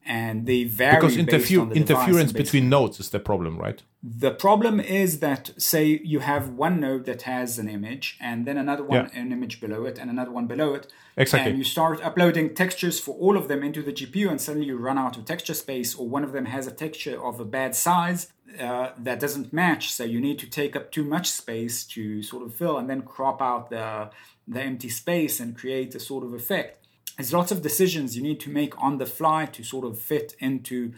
and they vary because based on the interference between nodes is the problem, right? the problem is that say you have one node that has an image and then another one Yeah. an image below it and another one below it Exactly. and you start uploading textures for all of them into the gpu and suddenly you run out of texture space or one of them has a texture of a bad size uh, that doesn't match so you need to take up too much space to sort of fill and then crop out the the empty space and create a sort of effect. There's lots of decisions you need to make on the fly to sort of fit into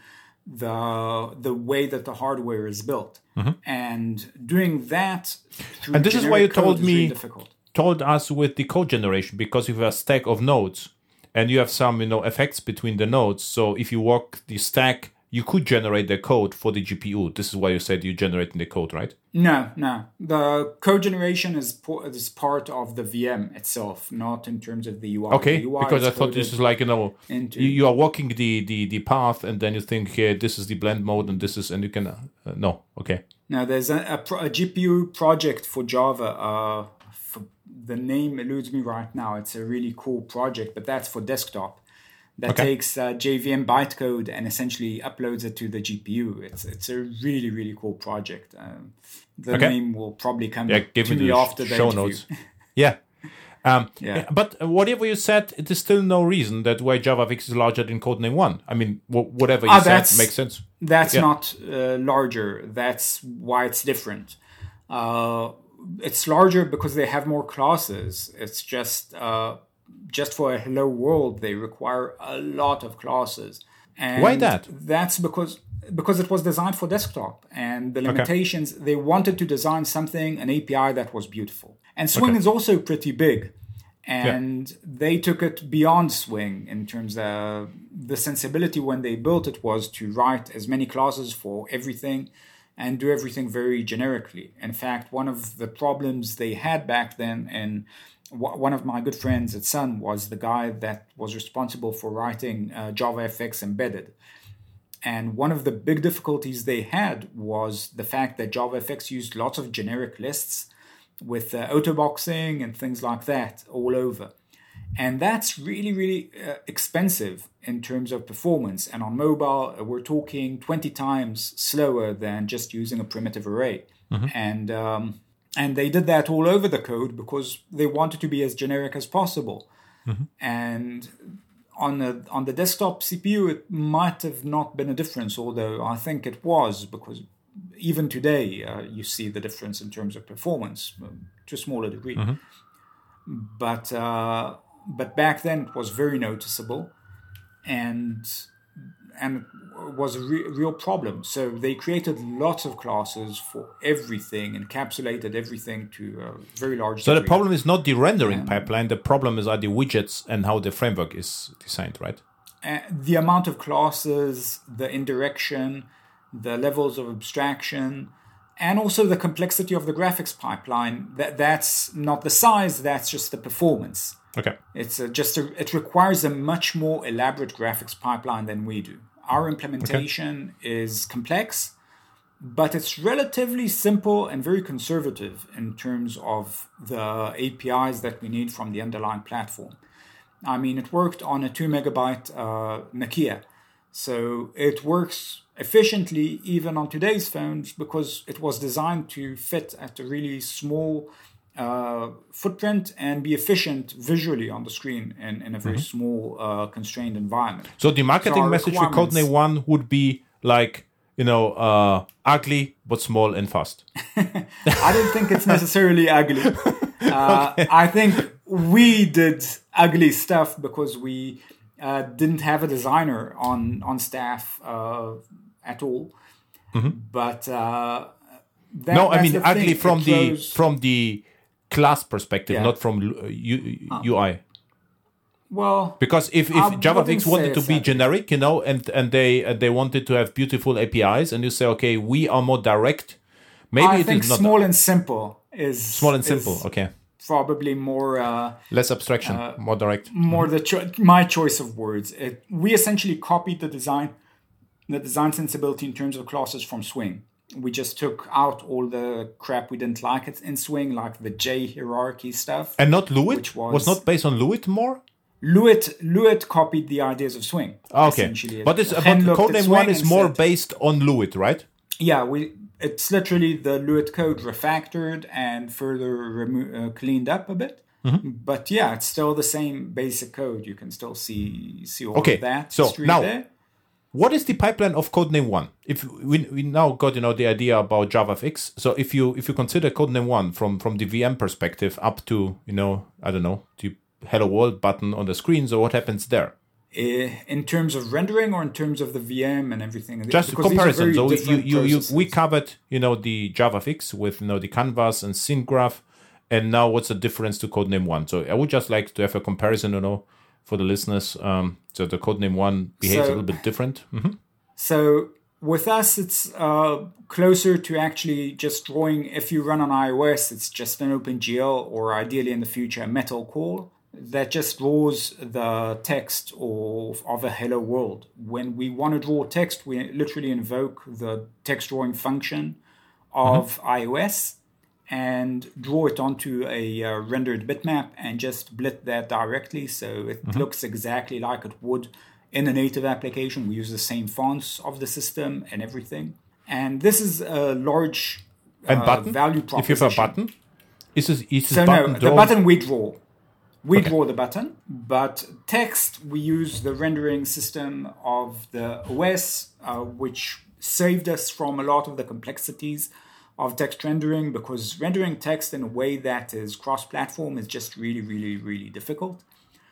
the the way that the hardware is built. And doing that Mm-hmm. And this is why you told really me- difficult. Told us with the code generation because you have a stack of nodes and you have some you know effects between the nodes, so if you walk the stack, you could generate the code for the GPU. This is why you said you're generating the code, right? no no the code generation is is part of the vm itself not in terms of the ui Okay, The UI because I thought this is like you know into- you, you are walking the, the the path and then you think here this is the blend mode and this is and you can uh, no okay Now, there's a, a, pro- a GPU project for Java. Uh, for, the name eludes me right now. It's a really cool project, but that's for desktop. That Okay. takes uh, JVM bytecode and essentially uploads it to the GPU. It's it's a really really cool project. Um, the Okay. name will probably come yeah give to me after the show interview. notes [LAUGHS] yeah um Yeah. but whatever you said it is still no reason that why JavaFX is larger than codename 1 I mean wh- whatever you Ah, said makes sense That's Yeah. not uh, larger. That's why it's different. Uh, it's larger because they have more classes. It's just uh, just for a hello world they require a lot of classes. And Why that? That's because because it was designed for desktop and the limitations they wanted to design something an API that was beautiful. And Swing Okay. is also pretty big and they took it beyond swing in terms of the sensibility when they built it was to write as many classes for everything and do everything very generically in fact one of the problems they had back then and wh- one of my good friends at sun was the guy that was responsible for writing uh, javafx embedded and one of the big difficulties they had was the fact that JavaFX used lots of generic lists with uh, autoboxing and things like that all over. And that's really, really uh, expensive in terms of performance. And on mobile, uh, we're talking 20 times slower than just using a primitive array. And, um, and they did that all over the code because they wanted to be as generic as possible. And on the on the desktop CPU, it might have not been a difference, although I think it was because even today uh, you see the difference in terms of performance um, to a smaller degree. But uh, but back then it was very noticeable, and and was a re- real problem. So they created lots of classes for everything, encapsulated everything to a very large. so the problem is not the rendering pipeline the problem is are the widgets and how the framework is designed right uh, the amount of classes, the indirection, the levels of abstraction, and also the complexity of the graphics pipeline. That that's not the size; that's just the performance. Okay It's a, just a, it requires a much more elaborate graphics pipeline than we do. Our implementation is complex, but it's relatively simple and very conservative in terms of the APIs that we need from the underlying platform. I mean, it worked on a two megabyte uh, Nokia, so it works efficiently even on today's phones because it was designed to fit at a really small uh, footprint and be efficient visually on the screen in, in a very small uh, constrained environment. so the marketing our message for codename 1 would be like you know uh ugly but small and fast [LAUGHS] I don't think it's necessarily ugly. [LAUGHS] Uh, I think we did ugly stuff because we uh, didn't have a designer on on staff uh, at all. But uh, that, no i mean ugly from the from the class perspective Yeah. not from uh, U, ui well. because if, if javafx wanted to be generic you know and and they uh, they wanted to have beautiful apis and you say okay we are more direct maybe I it think is not small and simple is small and simple okay Probably more. Uh, less abstraction Uh, more direct more the cho- my choice of words. It, we essentially copied the design the design sensibility in terms of classes from Swing. We just took out all the crap we didn't like it in Swing, like the J hierarchy stuff. And not LWUIT? Which was, was- not based on LWUIT more? LWUIT, LWUIT copied the ideas of Swing. Okay. But, it's, but Codename 1 is more said- based on LWUIT, right? Yeah, we. It's literally the LWUIT code refactored and further remo- uh, cleaned up a bit. Mm-hmm. But yeah, it's still the same basic code. You can still see see all Okay, of that. so now- there. What is the pipeline of Codename 1? If we, we now got you know the idea about JavaFX, so if you if you consider Codename 1 from from the VM perspective up to you know I don't know the hello world button on the screen, so what happens there? Eh, in terms of rendering or in terms of the VM and everything. Just Because comparison. So you, you, you we covered you know the JavaFX with you know the Canvas and SceneGraph, and now what's the difference to Codename 1? So I would just like to have a comparison, you know, for the listeners. Um, so the Codename 1 behaves a little bit different. Mhm. So with us, it's uh, closer to actually just drawing. If you run on iOS, it's just an OpenGL or ideally in the future a Metal call that just draws the text of, of a hello world. When we want to draw text, we literally invoke the text drawing function of iOS and draw it onto a uh, rendered bitmap and just blit that directly so it looks exactly like it would in a native application. We use the same fonts of the system and everything. And this is a large And uh, button? value If you have a button, is this, is this So button no, drawn? the button we draw. We Okay. draw the button, but text we use the rendering system of the OS, uh, which saved us from a lot of the complexities of text rendering because rendering text in a way that is cross-platform is just really, really, really difficult.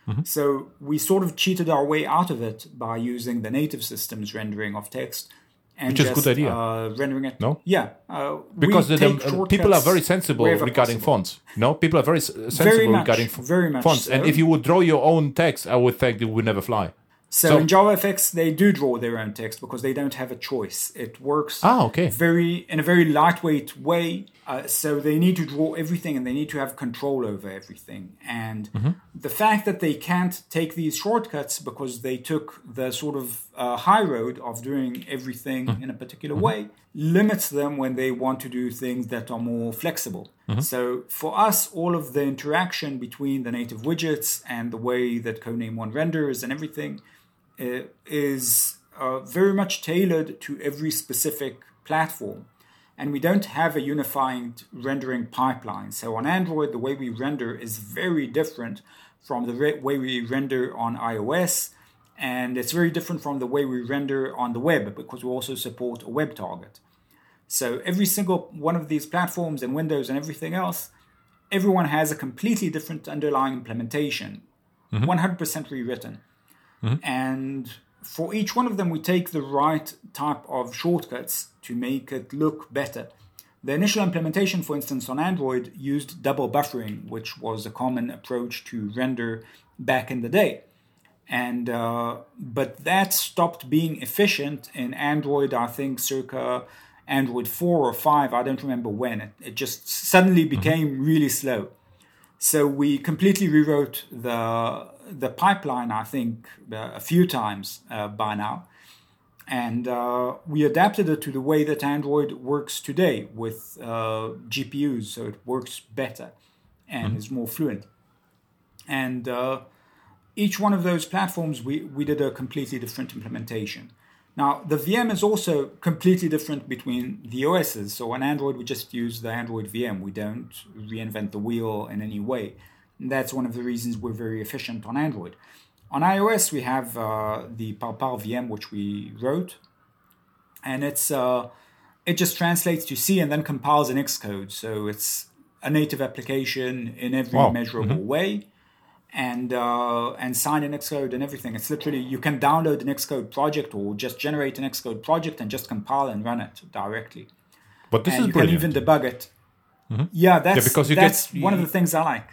Mm-hmm. So we sort of cheated our way out of it by using the native system's rendering of text. And Which is a just, good idea. Uh, rendering it. No? Yeah. Uh, because the, the- uh, people are very sensible regarding possible. fonts. No, people are very sensible much, regarding f- very much fonts. And if you would draw your own text, I would think it would never fly. So, So- in JavaFX, they do draw their own text because they don't have a choice. It works Ah, okay. very in a very lightweight way. Uh, so they need to draw everything and they need to have control over everything. And Mm-hmm. the fact that they can't take these shortcuts because they took the sort of uh, high road of doing everything Mm-hmm. in a particular way limits them when they want to do things that are more flexible. Mm-hmm. So for us, all of the interaction between the native widgets and the way that Codename One renders and everything is uh, very much tailored to every specific platform. And we don't have a unified rendering pipeline. So on Android, the way we render is very different from the re- way we render on iOS. And it's very different from the way we render on the web because we also support a web target. So every single one of these platforms and Windows and everything else, everyone has a completely different underlying implementation, 100% rewritten. And for each one of them, we take the right type of shortcuts to make it look better. The initial implementation, for instance, on Android used double buffering, which was a common approach to render back in the day. And uh, but that stopped being efficient in Android. I think circa Android four or five. I don't remember when. It, it just suddenly became really slow. So we completely rewrote the the pipeline. I think uh, a few times uh, by now, and uh, we adapted it to the way that Android works today with uh, GPUs, so it works better and is more fluent. And uh, each one of those platforms, we, we did a completely different implementation. Now, the VM is also completely different between the OSs. So on Android, we just use the Android VM. We don't reinvent the wheel in any way. And that's one of the reasons we're very efficient on Android. On iOS, we have uh, the ParparVM, which we wrote, and it's uh, it just translates to C and then compiles in Xcode. So it's a native application in every Wow. measurable way and uh, and sign in Xcode and everything. It's literally you can download an Xcode project or just generate an Xcode project and just compile and run it directly. But this and is you brilliant. can even debug it. Yeah, that's because you that's get- one of the things I like.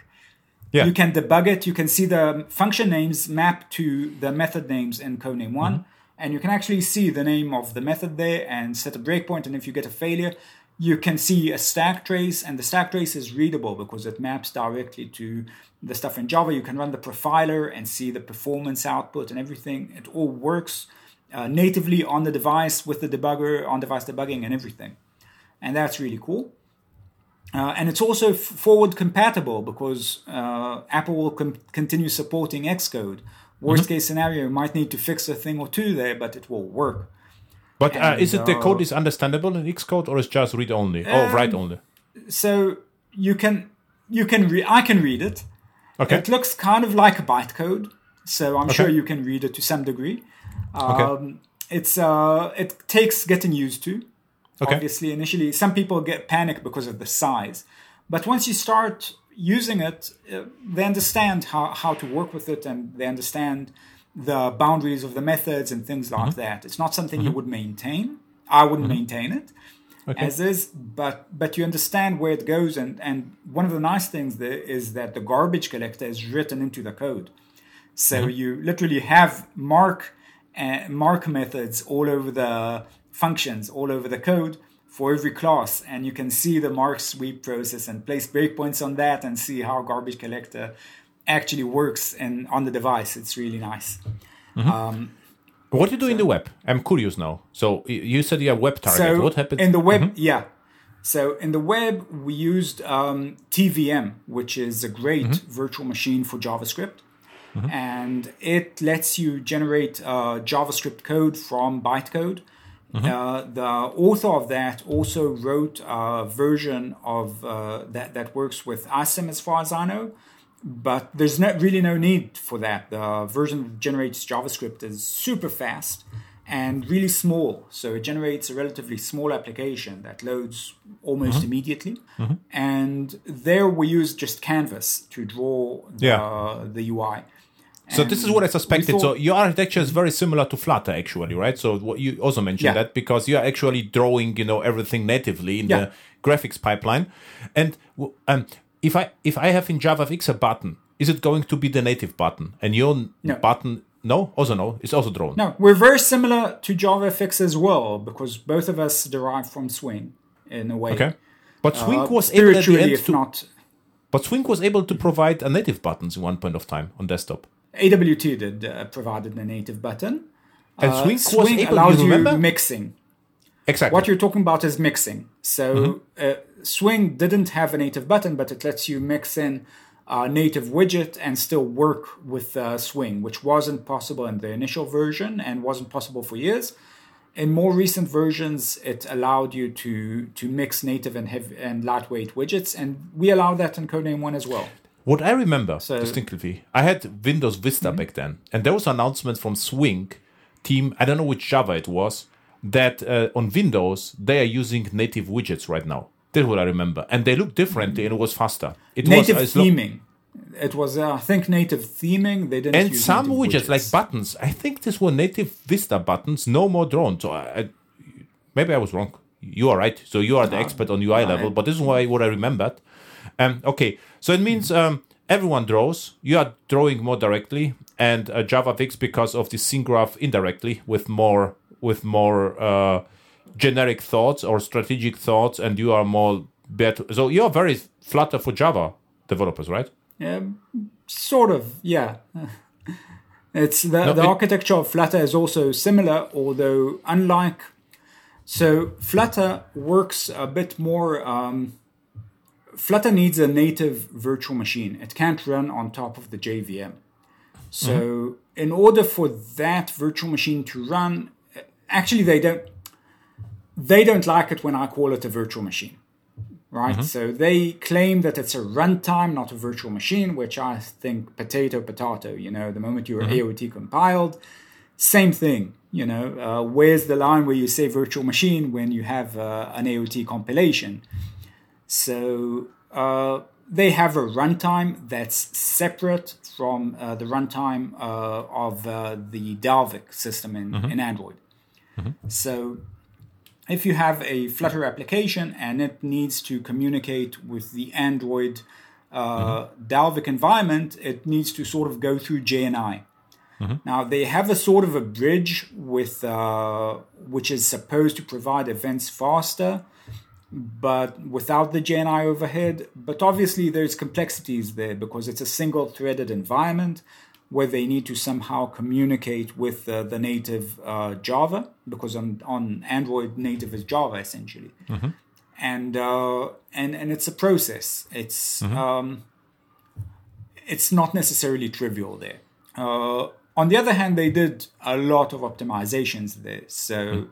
Yeah. You can debug it. You can see the function names map to the method names in codename one, Mm-hmm. and you can actually see the name of the method there and set a breakpoint. And if you get a failure, you can see a stack trace, and the stack trace is readable because it maps directly to the stuff in Java. You can run the profiler and see the performance output and everything. It all works uh, natively on the device with the debugger, on device debugging, and everything. And that's really cool. Uh, and it's also forward compatible because uh, Apple will com- continue supporting Xcode. Worst mm-hmm. case scenario, you might need to fix a thing or two there, but it will work. But uh, is it the code is understandable in Xcode or is just read only? Oh, um, write only. So you can you can read. I can read it. Okay. It looks kind of like a bytecode, so I'm okay. sure you can read it to some degree. Um, okay. It's uh, it takes getting used to. Okay. Obviously, initially, some people get panicked because of the size, but once you start using it, uh, they understand how, how to work with it, and they understand the boundaries of the methods and things like mm-hmm. that. It's not something mm-hmm. you would maintain. I wouldn't mm-hmm. maintain it okay. as is, but but you understand where it goes, and and one of the nice things there is that the garbage collector is written into the code, so mm-hmm. you literally have mark uh, mark methods all over the functions, all over the code for every class, and you can see the mark sweep process and place breakpoints on that, and see how garbage collector actually works and on the device. It's really nice. Mm-hmm. Um, what do you do so, in the web? I'm curious now. So you said you have web target. So what happened in the web? Mm-hmm. Yeah. So in the web, we used um, TeaVM, which is a great mm-hmm. virtual machine for JavaScript. Mm-hmm. And it lets you generate uh, JavaScript code from bytecode. Mm-hmm. Uh, the author of that also wrote a version of uh, that that works with ASM, as far as I know but there's not really no need for that. The version that generates JavaScript is super fast and really small. So it generates a relatively small application that loads almost mm-hmm. immediately. Mm-hmm. And there we use just Canvas to draw the, yeah. the UI. So this is what I suspected. Thought, so your architecture is very similar to Flutter, actually, right? So what you also mentioned yeah. that because you are actually drawing, you know, everything natively in yeah. the graphics pipeline. And um, if I if I have in JavaFX a button, is it going to be the native button? And your no. button, no, also no, it's also drawn. No, we're very similar to JavaFX as well because both of us derive from Swing in a way. Okay, but Swing uh, was able at the end to, not. But Swing was able to provide a native buttons in one point of time on desktop. AWT did uh, provided a native button. And Swing, uh, Swing able, allows you, you mixing. Exactly. What you're talking about is mixing. So mm-hmm. uh, Swing didn't have a native button, but it lets you mix in a native widget and still work with uh, Swing, which wasn't possible in the initial version and wasn't possible for years. In more recent versions, it allowed you to to mix native and heavy and lightweight widgets, and we allow that in Codename One as well. What I remember so, distinctly, I had Windows Vista mm-hmm. back then, and there was an announcement from Swing team. I don't know which Java it was that uh, on Windows they are using native widgets right now. That's what I remember, and they look differently, and it was faster. It native was, theming. It was, uh, I think, native theming. They didn't. And some widgets, widgets, like buttons. I think these were native Vista buttons, no more drawn. So I, I, maybe I was wrong. You are right. So you are the uh, expert on UI level, but this is why what I remembered. Um, okay, so it means um, everyone draws. You are drawing more directly, and uh, JavaFX because of the scene graph indirectly with more with more uh, generic thoughts or strategic thoughts, and you are more better. So you are very Flutter for Java developers, right? Yeah, sort of. Yeah. [LAUGHS] It's the, no, the it, architecture of Flutter is also similar, although unlike. So Flutter works a bit more. Um, Flutter needs a native virtual machine. It can't run on top of the JVM. So mm-hmm. in order for that virtual machine to run, actually they don't they don't like it when I call it a virtual machine. Right? Mm-hmm. So they claim that it's a runtime, not a virtual machine, which I think potato potato, you know, the moment you're mm-hmm. AOT compiled, same thing. You know, uh, where's the line where you say virtual machine when you have uh, an AOT compilation? So uh, they have a runtime that's separate from uh, the runtime uh, of uh, the Dalvik system in, mm-hmm. in Android. Mm-hmm. So if you have a Flutter application and it needs to communicate with the Android uh, mm-hmm. Dalvik environment, it needs to sort of go through JNI. Mm-hmm. Now they have a sort of a bridge with uh, which is supposed to provide events faster, but without the JNI overhead. But obviously there's complexities there because it's a single threaded environment where they need to somehow communicate with uh, the native uh, Java, because on, on Android, native is Java essentially. And, uh, and, and it's a process. It's, um, it's not necessarily trivial there. Uh, on the other hand, they did a lot of optimizations there. So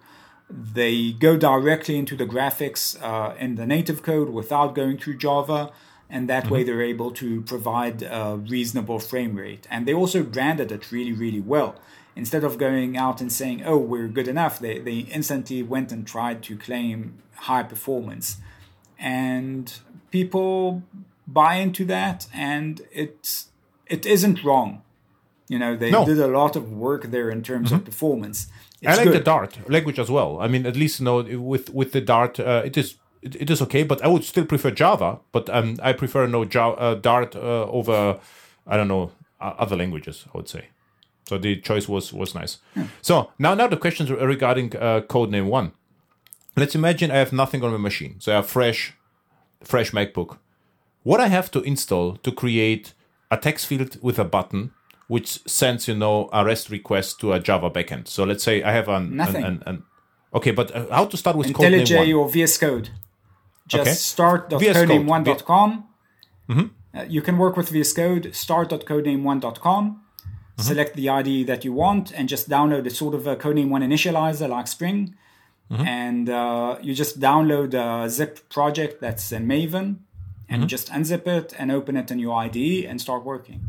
they go directly into the graphics uh, in the native code without going through Java. And that way they're able to provide a reasonable frame rate. And they also branded it really, really well. Instead of going out and saying, oh, we're good enough, they, they instantly went and tried to claim high performance. And people buy into that, and it, it isn't wrong. You know, they No. did a lot of work there in terms of performance. I like the. Dart language as well. I mean, at least you know with with the Dart, uh, it is it, it is okay. But I would still prefer Java. But um, I prefer no Java, uh, Dart uh, over I don't know uh, other languages. I would say. So the choice was was nice. So now now the questions regarding uh, code name one. Let's imagine I have nothing on my machine. So I have fresh fresh MacBook. What I have to install to create a text field with a button which sends you know a REST request to a Java backend. So let's say I have an Nothing. An, an, an- okay, but uh, how to start with IntelliJ one? or VS Code. Just Okay. start.codename1.com. Mm-hmm. Uh, you can work with VS Code, start.codename1.com. Mm-hmm. Select the ID that you want and just download a sort of a Codename 1 initializer like Spring. Mm-hmm. And uh, you just download a zip project that's in Maven and Mm-hmm. just unzip it and open it in your IDE and start working.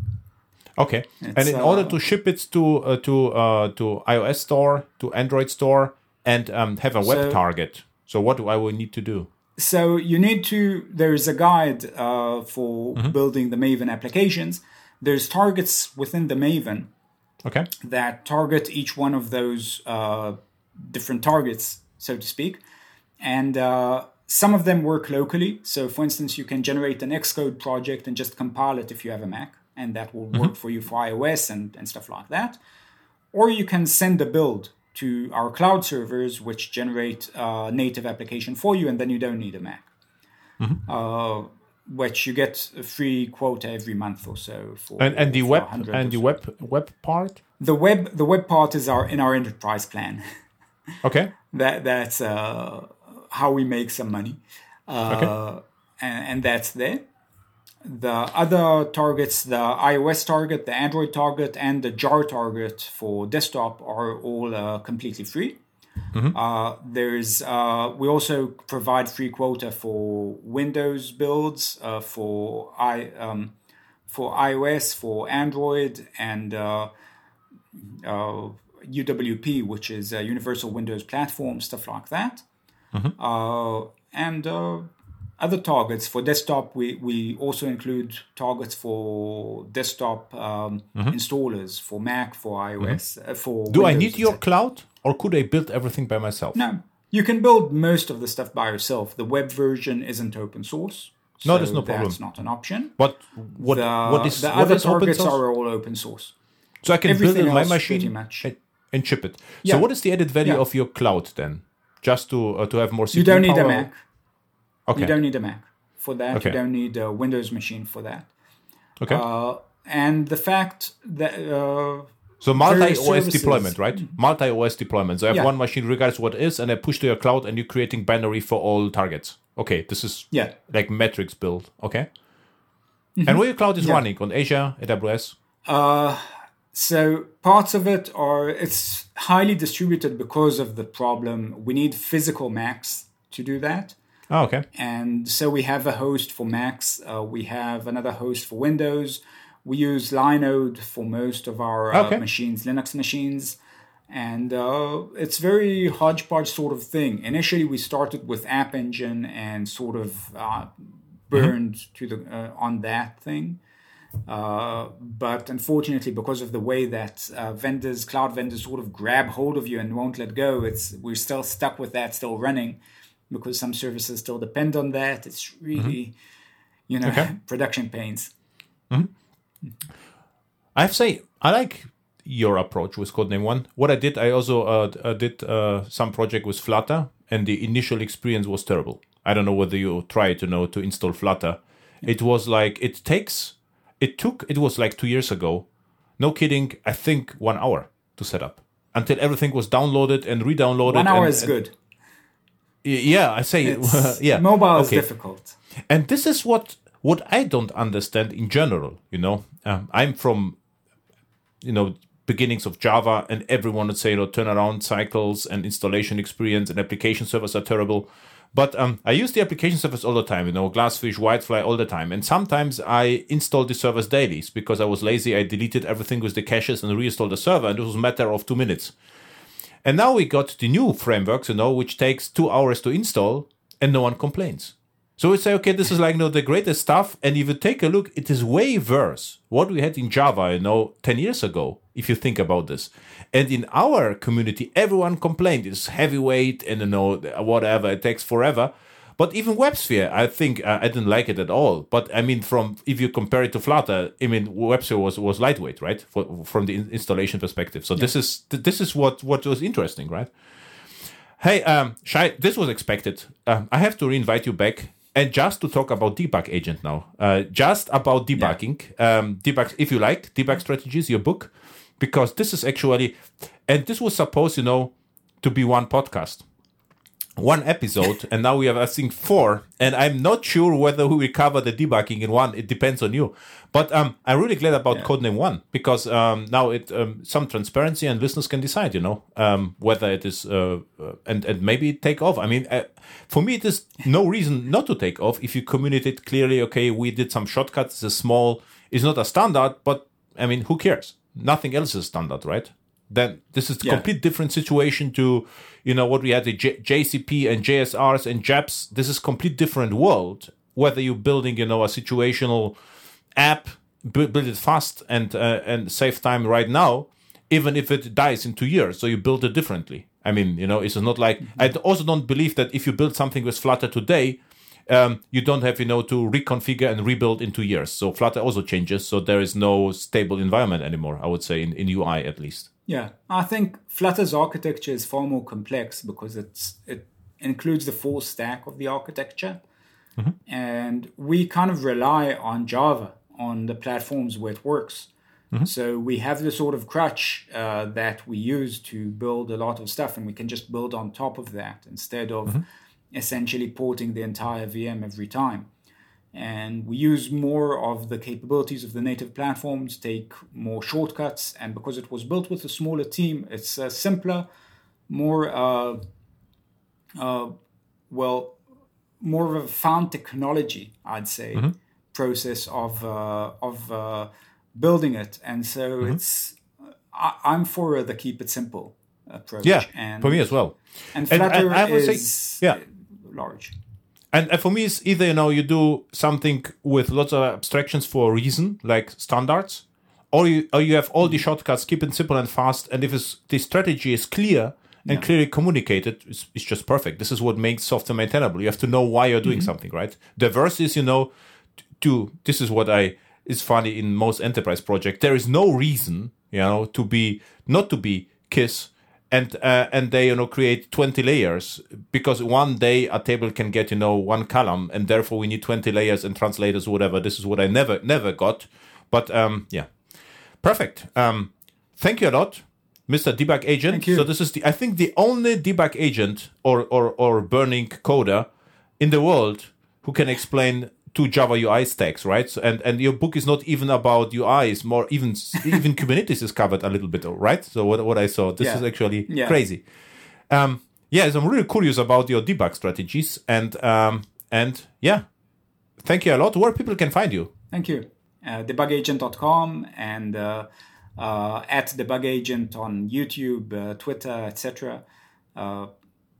Okay, and It's, in order uh, to ship it to uh, to uh, to iOS store, to Android store, and um, have a web So- target. So what do I will need to do? So you need to. There's a guide uh, for Mm-hmm. building the Maven applications. There's targets within the Maven Okay. that target each one of those uh, different targets, so to speak, and uh, some of them work locally. So, for instance, you can generate an Xcode project and just compile it if you have a Mac, and that will work for you for iOS and, and stuff like that. Or you can send a build to our cloud servers, which generate a native application for you, and then you don't need a Mac. Uh, which you get a free quota every month or so for And and the web and the so. web web part. the web the web part is our in our enterprise plan. [LAUGHS] Okay. that that's uh, how we make some money, uh, Okay. and, and that's there. The other targets, the iOS target, the Android target, and the jar target for desktop are all uh, completely free. Uh, there's uh, we also provide free quota for Windows builds uh, for i um, for iOS, for Android, and uh, uh, UWP, which is a Universal Windows Platform, stuff like that. Uh, and uh, other targets for desktop, we, we also include targets for desktop um, installers for Mac, for iOS, uh, for Do I need your cloud, or could I build everything by myself? No, you can build most of the stuff by yourself. The web version isn't open source. No, so there's no problem. That's not an option. What what The, what is the what other is targets are all open source. so I can build it on my machine and, and ship it. Yeah. So what is the added value Yeah. of your cloud then? Just to uh, to have more CPU You don't need power? a Mac. Okay. You don't need a Mac for that. Okay. You don't need a Windows machine for that. okay. Uh, and the fact that uh, so multi OS deployment, right? Multi OS deployment. So I have Yeah. one machine regardless what it is, and I push to your cloud, and you're creating binary for all targets. Okay, this is yeah, like metrics build. Okay. And where your cloud is Mm-hmm. Yeah. running on Azure, AWS. so parts of it are it's highly distributed because of the problem. We need physical Macs to do that. Oh, okay. And so we have a host for Macs. Uh, we have another host for Windows. We use Linode for most of our uh, Okay. machines, Linux machines. And uh, it's very hodgepodge sort of thing. Initially, we started with App Engine and sort of uh, burned to the uh, on that thing. Uh, but unfortunately, because of the way that uh, vendors, cloud vendors, sort of grab hold of you and won't let go, it's we're still stuck with that, still running, because some services still depend on that. It's really, you know, Okay. [LAUGHS] production pains. I have to say, I like your approach with Codename One. What I did, I also uh, uh, did uh, some project with Flutter, and the initial experience was terrible. I don't know whether you tried to know to install Flutter. It was like it takes, it took, it was like two years ago. no kidding, I think one hour to set up until everything was downloaded and re-downloaded. One hour and- is good. Yeah, I say, [LAUGHS] yeah. [LAUGHS] Mobile is difficult. And this is what what I don't understand in general. You know, um, I'm from you know beginnings of Java, and everyone would say you know turnaround cycles and installation experience and application servers are terrible. But um, I use the application servers all the time, you know, Glassfish, WildFly all the time. And sometimes I install the servers daily because I was lazy. I deleted everything with the caches and reinstalled the server, and it was a matter of two minutes. And now we got the new framework, you know, which takes two hours to install, and no one complains. So we say, okay, this is like you know the greatest stuff. And if you take a look, it is way worse what we had in Java, you know, ten years ago. If you think about this, and in our community, everyone complained it's heavyweight and you know whatever it takes forever. But even WebSphere, I think uh, I didn't like it at all. But I mean, from if you compare it to Flutter, I mean, WebSphere was was lightweight, right? For, from the in- installation perspective. So this is th- this is what what was interesting, right? Hey, um, Shai, this was expected. Um, I have to reinvite you back and just to talk about debug agent now. Uh, just about debugging, um, debug, if you like, debug strategies, your book, because this is actually, and this was supposed, you know, to be one podcast, one episode, and now we have, I think, four. And I'm not sure whether we will cover the debugging in one. It depends on you. But um, I'm really glad about Codename One because um, now it um, some transparency and listeners can decide, you know, um, whether it is uh, uh, and and maybe take off. I mean, uh, for me, it is no reason not to take off if you communicate clearly. Okay, we did some shortcuts. It's a small. It's not a standard, but I mean, who cares? Nothing else is standard, right? Then this is a Yeah. complete different situation to, you know, what we had the J- JCP and JSRs and JEPs. This is complete different world. Whether you're building, you know, a situational app, bu- build it fast and uh, and save time right now, even if it dies in two years. So you build it differently. I mean, you know, it's not like I also don't believe that if you build something with Flutter today, um, you don't have you know to reconfigure and rebuild in two years. So Flutter also changes. So there is no stable environment anymore. I would say in, in UI at least. Yeah, I think Flutter's architecture is far more complex because it's it includes the full stack of the architecture, mm-hmm. and we kind of rely on Java on the platforms where it works. Mm-hmm. So we have the sort of crutch uh, that we use to build a lot of stuff, and we can just build on top of that instead of mm-hmm. essentially porting the entire VM every time and we use more of the capabilities of the native platforms, take more shortcuts, and because it was built with a smaller team, it's uh, simpler, more uh, uh, well, more of a found technology, I'd say, process of uh, of uh, building it, and so it's I, I'm for the keep it simple approach. Yeah, and for me as well. and And I- Flutter I would say- is yeah. large. And, and for me, it's either you know you do something with lots of abstractions for a reason, like standards, or you or you have all the shortcuts, keep it simple and fast. And if it's, the strategy is clear and clearly communicated, it's, it's just perfect. This is what makes software maintainable. You have to know why you're doing mm-hmm. something, right? The verse is you know to this is what I is funny in most enterprise projects. There is no reason you know to be not to be kiss and uh, and they you know create 20 layers because one day a table can get you know one column and therefore we need 20 layers and translators whatever. This is what i never never got. But um yeah. Perfect. Um thank you a lot mr debug agent. Thank you. so this is the i think the only debug agent or or or burning coder in the world who can explain two Java UI stacks, right? So, and and your book is not even about UI; it's more even [LAUGHS] even Kubernetes is covered a little bit, right? So what what I saw, this Yeah. is actually Yeah. crazy. Um, yeah, so I'm really curious about your debug strategies, and um, and yeah, thank you a lot. Where people can find you? Thank you. Uh, debugagent.com and uh, uh, at debugagent on YouTube, uh, Twitter, etc. Uh,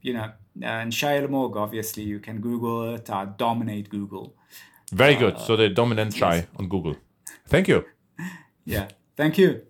you know, and Shai Almog, obviously, you can Google it. I dominate Google. Very good. Uh, so the dominant Shai on Google. Thank you. Yeah. Thank you.